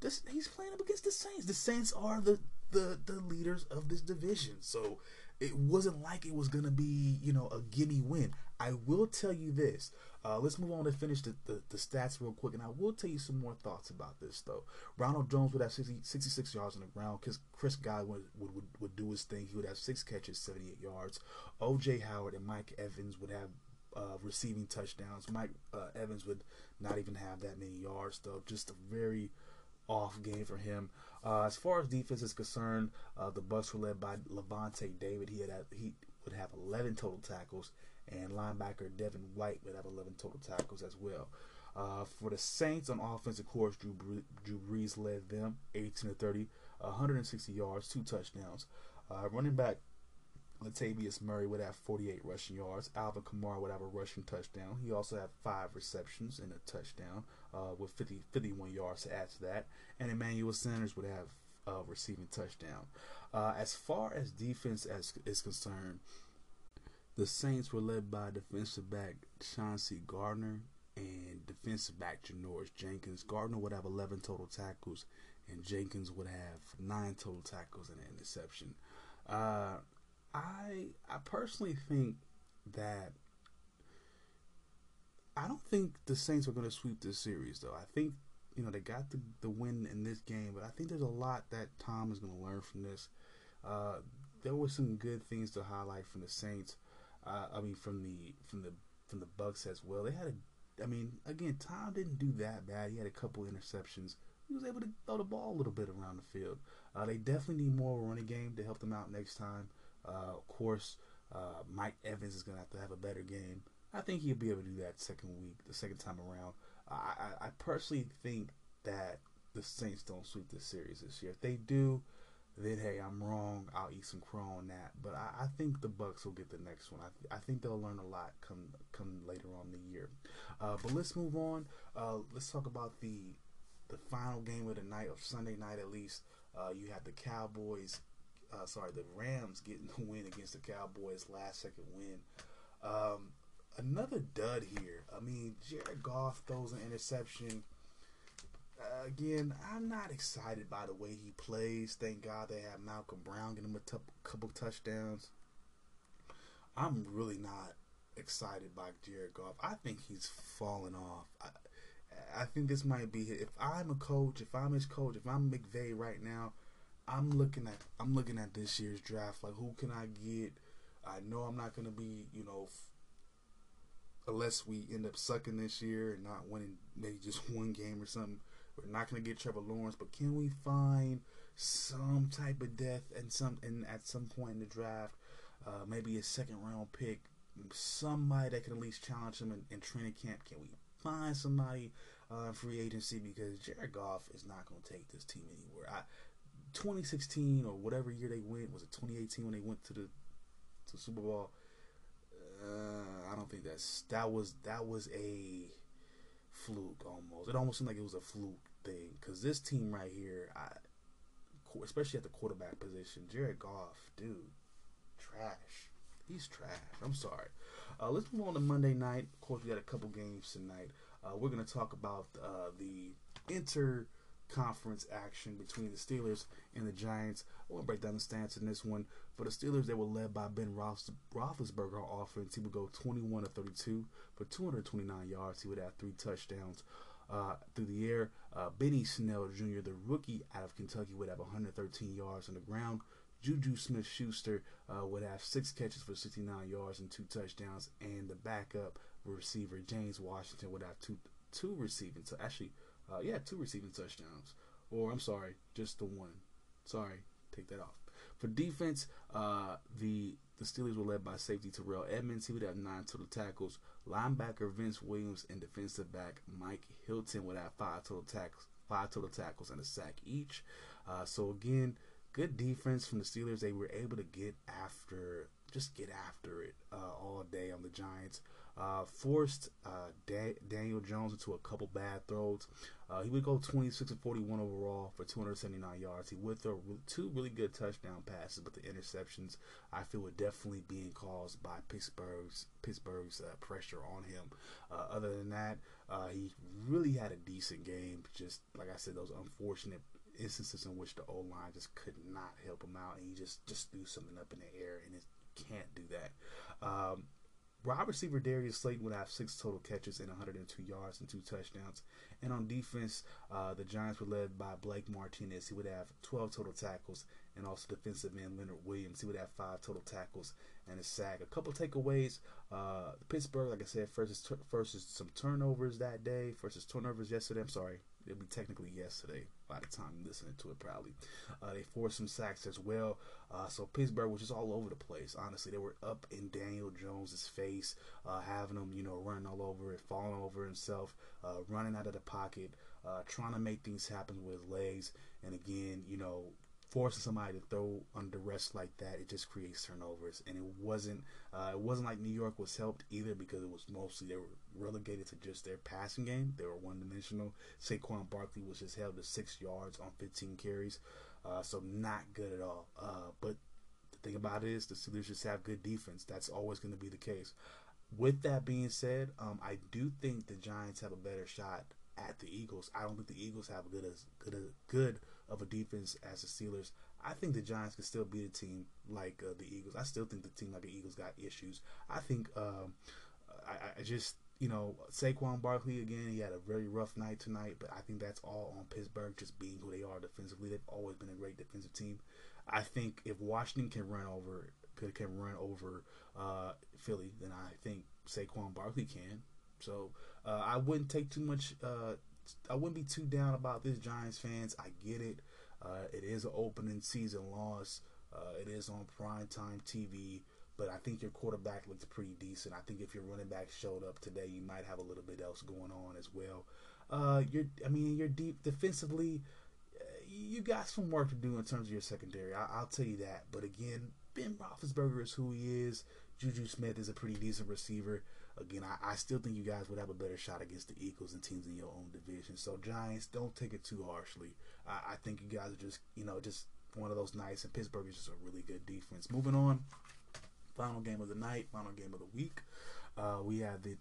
this, he's playing up against the Saints. The Saints are the the the leaders of this division, so it wasn't like it was gonna be you know a gimme win. I will tell you this. Uh, let's move on to finish the, the, the, stats real quick, and I will tell you some more thoughts about this though. Ronald Jones would have 60, 66 yards on the ground. Because Chris Guy would, would, would do his thing. He would have six catches, 78 yards. O.J. Howard and Mike Evans would have uh, receiving touchdowns. Mike uh, Evans would not even have that many yards though. Just a very off game for him. Uh, as far as defense is concerned, uh, the Bucks were led by Lavonte David. He had he would have 11 total tackles and linebacker Devin White would have 11 total tackles as well. Uh, for the Saints on offense, of course, Drew, Drew Brees led them 18 to 30, 160 yards, two touchdowns. Uh, running back Latavius Murray would have 48 rushing yards. Alvin Kamara would have a rushing touchdown. He also had five receptions and a touchdown uh, with 50, 51 yards to add to that. And Emmanuel Sanders would have a receiving touchdown. Uh, as far as defense as is concerned, the Saints were led by defensive back Chauncey Gardner and defensive back Janoris Jenkins. Gardner would have 11 total tackles, and Jenkins would have nine total tackles and an interception. Uh, I I personally think that I don't think the Saints are going to sweep this series, though. I think you know they got the the win in this game, but I think there's a lot that Tom is going to learn from this. Uh, there were some good things to highlight from the Saints. Uh, I mean, from the from the from the Bucks as well. They had a, I mean, again, Tom didn't do that bad. He had a couple interceptions. He was able to throw the ball a little bit around the field. Uh, they definitely need more running game to help them out next time. Uh, of course, uh, Mike Evans is gonna have to have a better game. I think he'll be able to do that second week, the second time around. I, I, I personally think that the Saints don't sweep this series this year. If they do, then hey, I'm wrong. I'll eat some crow on that. But I, I think the Bucks will get the next one. I, th- I think they'll learn a lot come come later on the year. Uh, but let's move on. Uh, let's talk about the the final game of the night of Sunday night at least. Uh, you have the Cowboys. Uh, sorry, the Rams getting the win against the Cowboys, last second win. Um, another dud here. I mean, Jared Goff throws an interception uh, again, I'm not excited by the way he plays. Thank God they have Malcolm Brown getting him a t- couple touchdowns. I'm really not excited by Jared Goff. I think he's fallen off. I, I think this might be if I'm a coach, if I'm his coach, if I'm McVay right now, I'm looking at I'm looking at this year's draft. Like, who can I get? I know I'm not gonna be, you know, unless we end up sucking this year and not winning maybe just one game or something. We're not gonna get Trevor Lawrence, but can we find some type of depth and some and at some point in the draft, uh, maybe a second round pick, somebody that can at least challenge him in, in training camp? Can we find somebody uh, free agency because Jared Goff is not going to take this team anywhere. I, 2016 or whatever year they went was it 2018 when they went to the to Super Bowl. Uh, I don't think that's that was that was a fluke almost. It almost seemed like it was a fluke thing because this team right here, I, especially at the quarterback position, Jared Goff, dude, trash. He's trash. I'm sorry. Uh, let's move on to Monday night. Of course, we got a couple games tonight. Uh, we're going to talk about uh, the inter conference action between the Steelers and the Giants. I want to break down the stats in this one. For the Steelers, they were led by Ben Roethlisberger offense. He would go 21 to 32 for 229 yards. He would have three touchdowns. Uh, through the air, uh, Benny Snell Jr., the rookie out of Kentucky, would have 113 yards on the ground. Juju Smith Schuster uh, would have six catches for 69 yards and two touchdowns, and the backup receiver James Washington would have two two receiving. So actually, uh, yeah, two receiving touchdowns. Or I'm sorry, just the one. Sorry, take that off. For defense, uh, the the Steelers were led by safety Terrell Edmunds. He would have nine total tackles. Linebacker Vince Williams and defensive back Mike Hilton would have five total tackles, five total tackles and a sack each. Uh, so again, good defense from the Steelers. They were able to get after, just get after it uh, all day on the Giants. Uh, forced uh, da- Daniel Jones into a couple bad throws. Uh, he would go 26 and 41 overall for 279 yards. He would throw two really good touchdown passes, but the interceptions I feel were definitely being caused by Pittsburgh's Pittsburgh's uh, pressure on him. Uh, other than that, uh, he really had a decent game. Just like I said, those unfortunate instances in which the O line just could not help him out, and he just just threw something up in the air, and it can't do that. Um, Wide receiver Darius Slayton would have six total catches and 102 yards and two touchdowns. And on defense, uh, the Giants were led by Blake Martinez. He would have 12 total tackles, and also defensive end Leonard Williams. He would have five total tackles and a sack. A couple takeaways. Uh, Pittsburgh, like I said, versus, is, some turnovers that day. versus turnovers yesterday. I'm sorry, it'll be technically yesterday by the time you're listening to it, probably. Uh, they forced some sacks as well. Uh, so Pittsburgh was just all over the place. Honestly, they were up in Daniel Jones's face, uh, having him, you know, running all over it, falling over himself, uh, running out of the pocket, uh, trying to make things happen with legs. And again, you know, forcing somebody to throw under rest like that, it just creates turnovers. And it wasn't uh, it wasn't like New York was helped either because it was mostly they were relegated to just their passing game. They were one dimensional. Saquon Barkley was just held to six yards on 15 carries, uh, so not good at all. Uh, but the thing about it is the Steelers just have good defense. That's always going to be the case. With that being said, um, I do think the Giants have a better shot at the Eagles. I don't think the Eagles have a good as good as good of a defense as the Steelers. I think the Giants can still beat a team like uh, the Eagles. I still think the team like the Eagles got issues. I think um, I, I, just you know Saquon Barkley again. He had a very rough night tonight, but I think that's all on Pittsburgh just being who they are defensively. They've always been a great defensive team. I think if Washington can run over can run over uh, Philly, then I think Saquon Barkley can. So uh, I wouldn't take too much. Uh, I wouldn't be too down about this Giants fans. I get it. Uh, it is an opening season loss. Uh, it is on primetime TV, but I think your quarterback looks pretty decent. I think if your running back showed up today, you might have a little bit else going on as well. Uh, you're, I mean, you're deep defensively. Uh, you got some work to do in terms of your secondary. I, will tell you that. But again, Ben Roethlisberger is who he is. Juju Smith is a pretty decent receiver again, I, I, still think you guys would have a better shot against the Eagles and teams in your own division. So Giants, don't take it too harshly. I, I think you guys are just, you know, just one of those nights, and Pittsburgh is just a really good defense. Moving on, final game of the night, final game of the week. Uh, we have the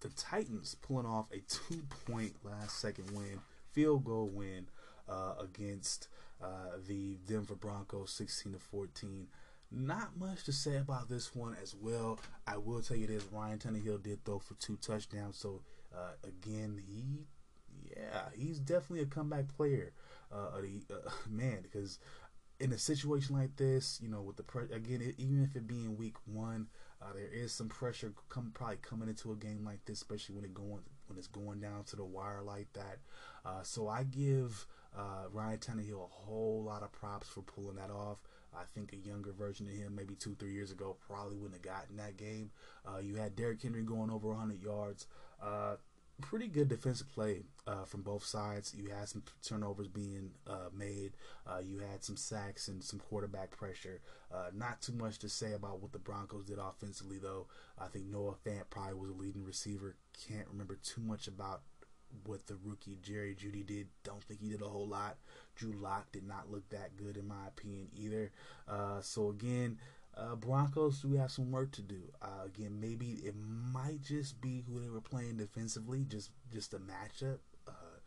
the Titans pulling off a two point last second win, field goal win uh, against uh, the Denver Broncos, sixteen to fourteen. Not much to say about this one as well. I will tell you this: Ryan Tannehill did throw for two touchdowns. So uh, again, he, yeah, he's definitely a comeback player. Uh, uh, man, because in a situation like this, you know, with the pre- again, it, even if it being week one, uh, there is some pressure come probably coming into a game like this, especially when it going when it's going down to the wire like that. Uh, so I give uh, Ryan Tannehill a whole lot of props for pulling that off. I think a younger version of him, maybe two, three years ago, probably wouldn't have gotten that game. Uh, you had Derrick Henry going over 100 yards. Uh, pretty good defensive play uh, from both sides. You had some turnovers being uh, made. Uh, you had some sacks and some quarterback pressure. Uh, not too much to say about what the Broncos did offensively, though. I think Noah Fant probably was a leading receiver. Can't remember too much about what the rookie Jerry Jeudy did. Don't think he did a whole lot. Drew Lock did not look that good, in my opinion, either. Uh, so, again, uh, Broncos do have some work to do. Uh, again, maybe it might just be who they were playing defensively, just just a matchup. Uh,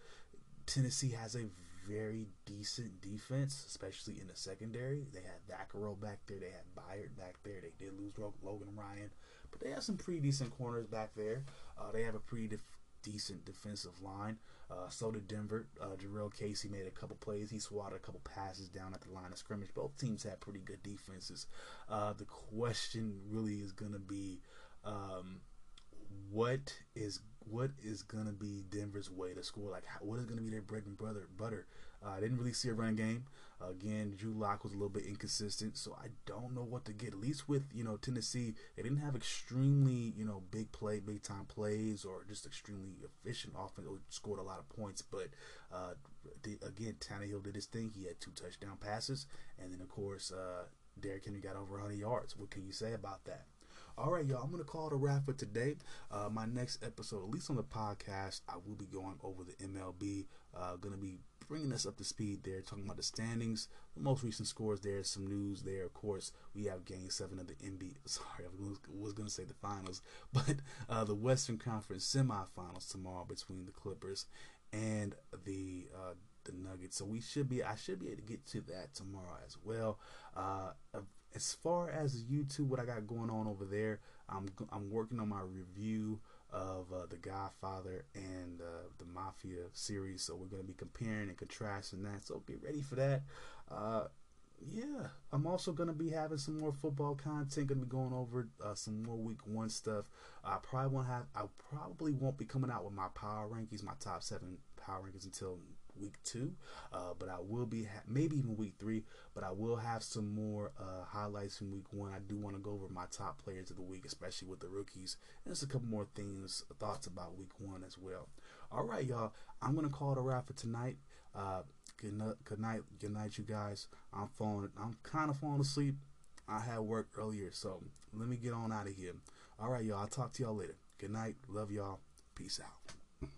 Tennessee has a very decent defense, especially in the secondary. They had Vaccaro back there, they had Byard back there. They did lose Logan Ryan, but they have some pretty decent corners back there. Uh, they have a pretty def- decent defensive line. Uh, so did Denver. Uh, Jurrell Casey made a couple plays. He swatted a couple passes down at the line of scrimmage. Both teams had pretty good defenses. Uh, the question really is going to be um, what is what is to be Denver's way to score? Like, how, what is to be their bread and butter? Butter. Uh, I didn't really see a running game. Uh, again, Drew Lock was a little bit inconsistent, so I don't know what to get. At least with you know Tennessee, they didn't have extremely you know big play, big time plays, or just extremely efficient offense. Scored a lot of points, but uh, the, again, Tannehill did his thing. He had two touchdown passes, and then of course uh, Derrick Henry got over 100 yards. What can you say about that? All right, y'all. I'm gonna call it a wrap for today. Uh, my next episode, at least on the podcast, I will be going over the MLB. Uh, gonna be bringing us up to speed there, talking about the standings, the most recent scores there, some news there. Of course, we have Game Seven of the NBA. Sorry, I was gonna say the finals, but uh, the Western Conference semifinals tomorrow between the Clippers and the uh, the Nuggets. So we should be, I should be able to get to that tomorrow as well. Uh, as far as YouTube, what I got going on over there, I'm I'm working on my review of uh, the Godfather and uh, the Mafia series. So we're gonna be comparing and contrasting that. So get ready for that. Uh, yeah, I'm also gonna be having some more football content. Gonna be going over uh, some more Week One stuff. I probably won't have. I probably won't be coming out with my power rankings, my top seven power rankings until week two, uh, but I will be ha- maybe even week three. But I will have some more uh, highlights from week one. I do want to go over my top players of the week, especially with the rookies, and just a couple more things, thoughts about week one as well. All right, y'all. I'm gonna call it a wrap for tonight. Uh, good, night, good night, good night, you guys. I'm falling. I'm kind of falling asleep. I had work earlier, so let me get on out of here. All right, y'all. I'll talk to y'all later. Good night. Love y'all. Peace out.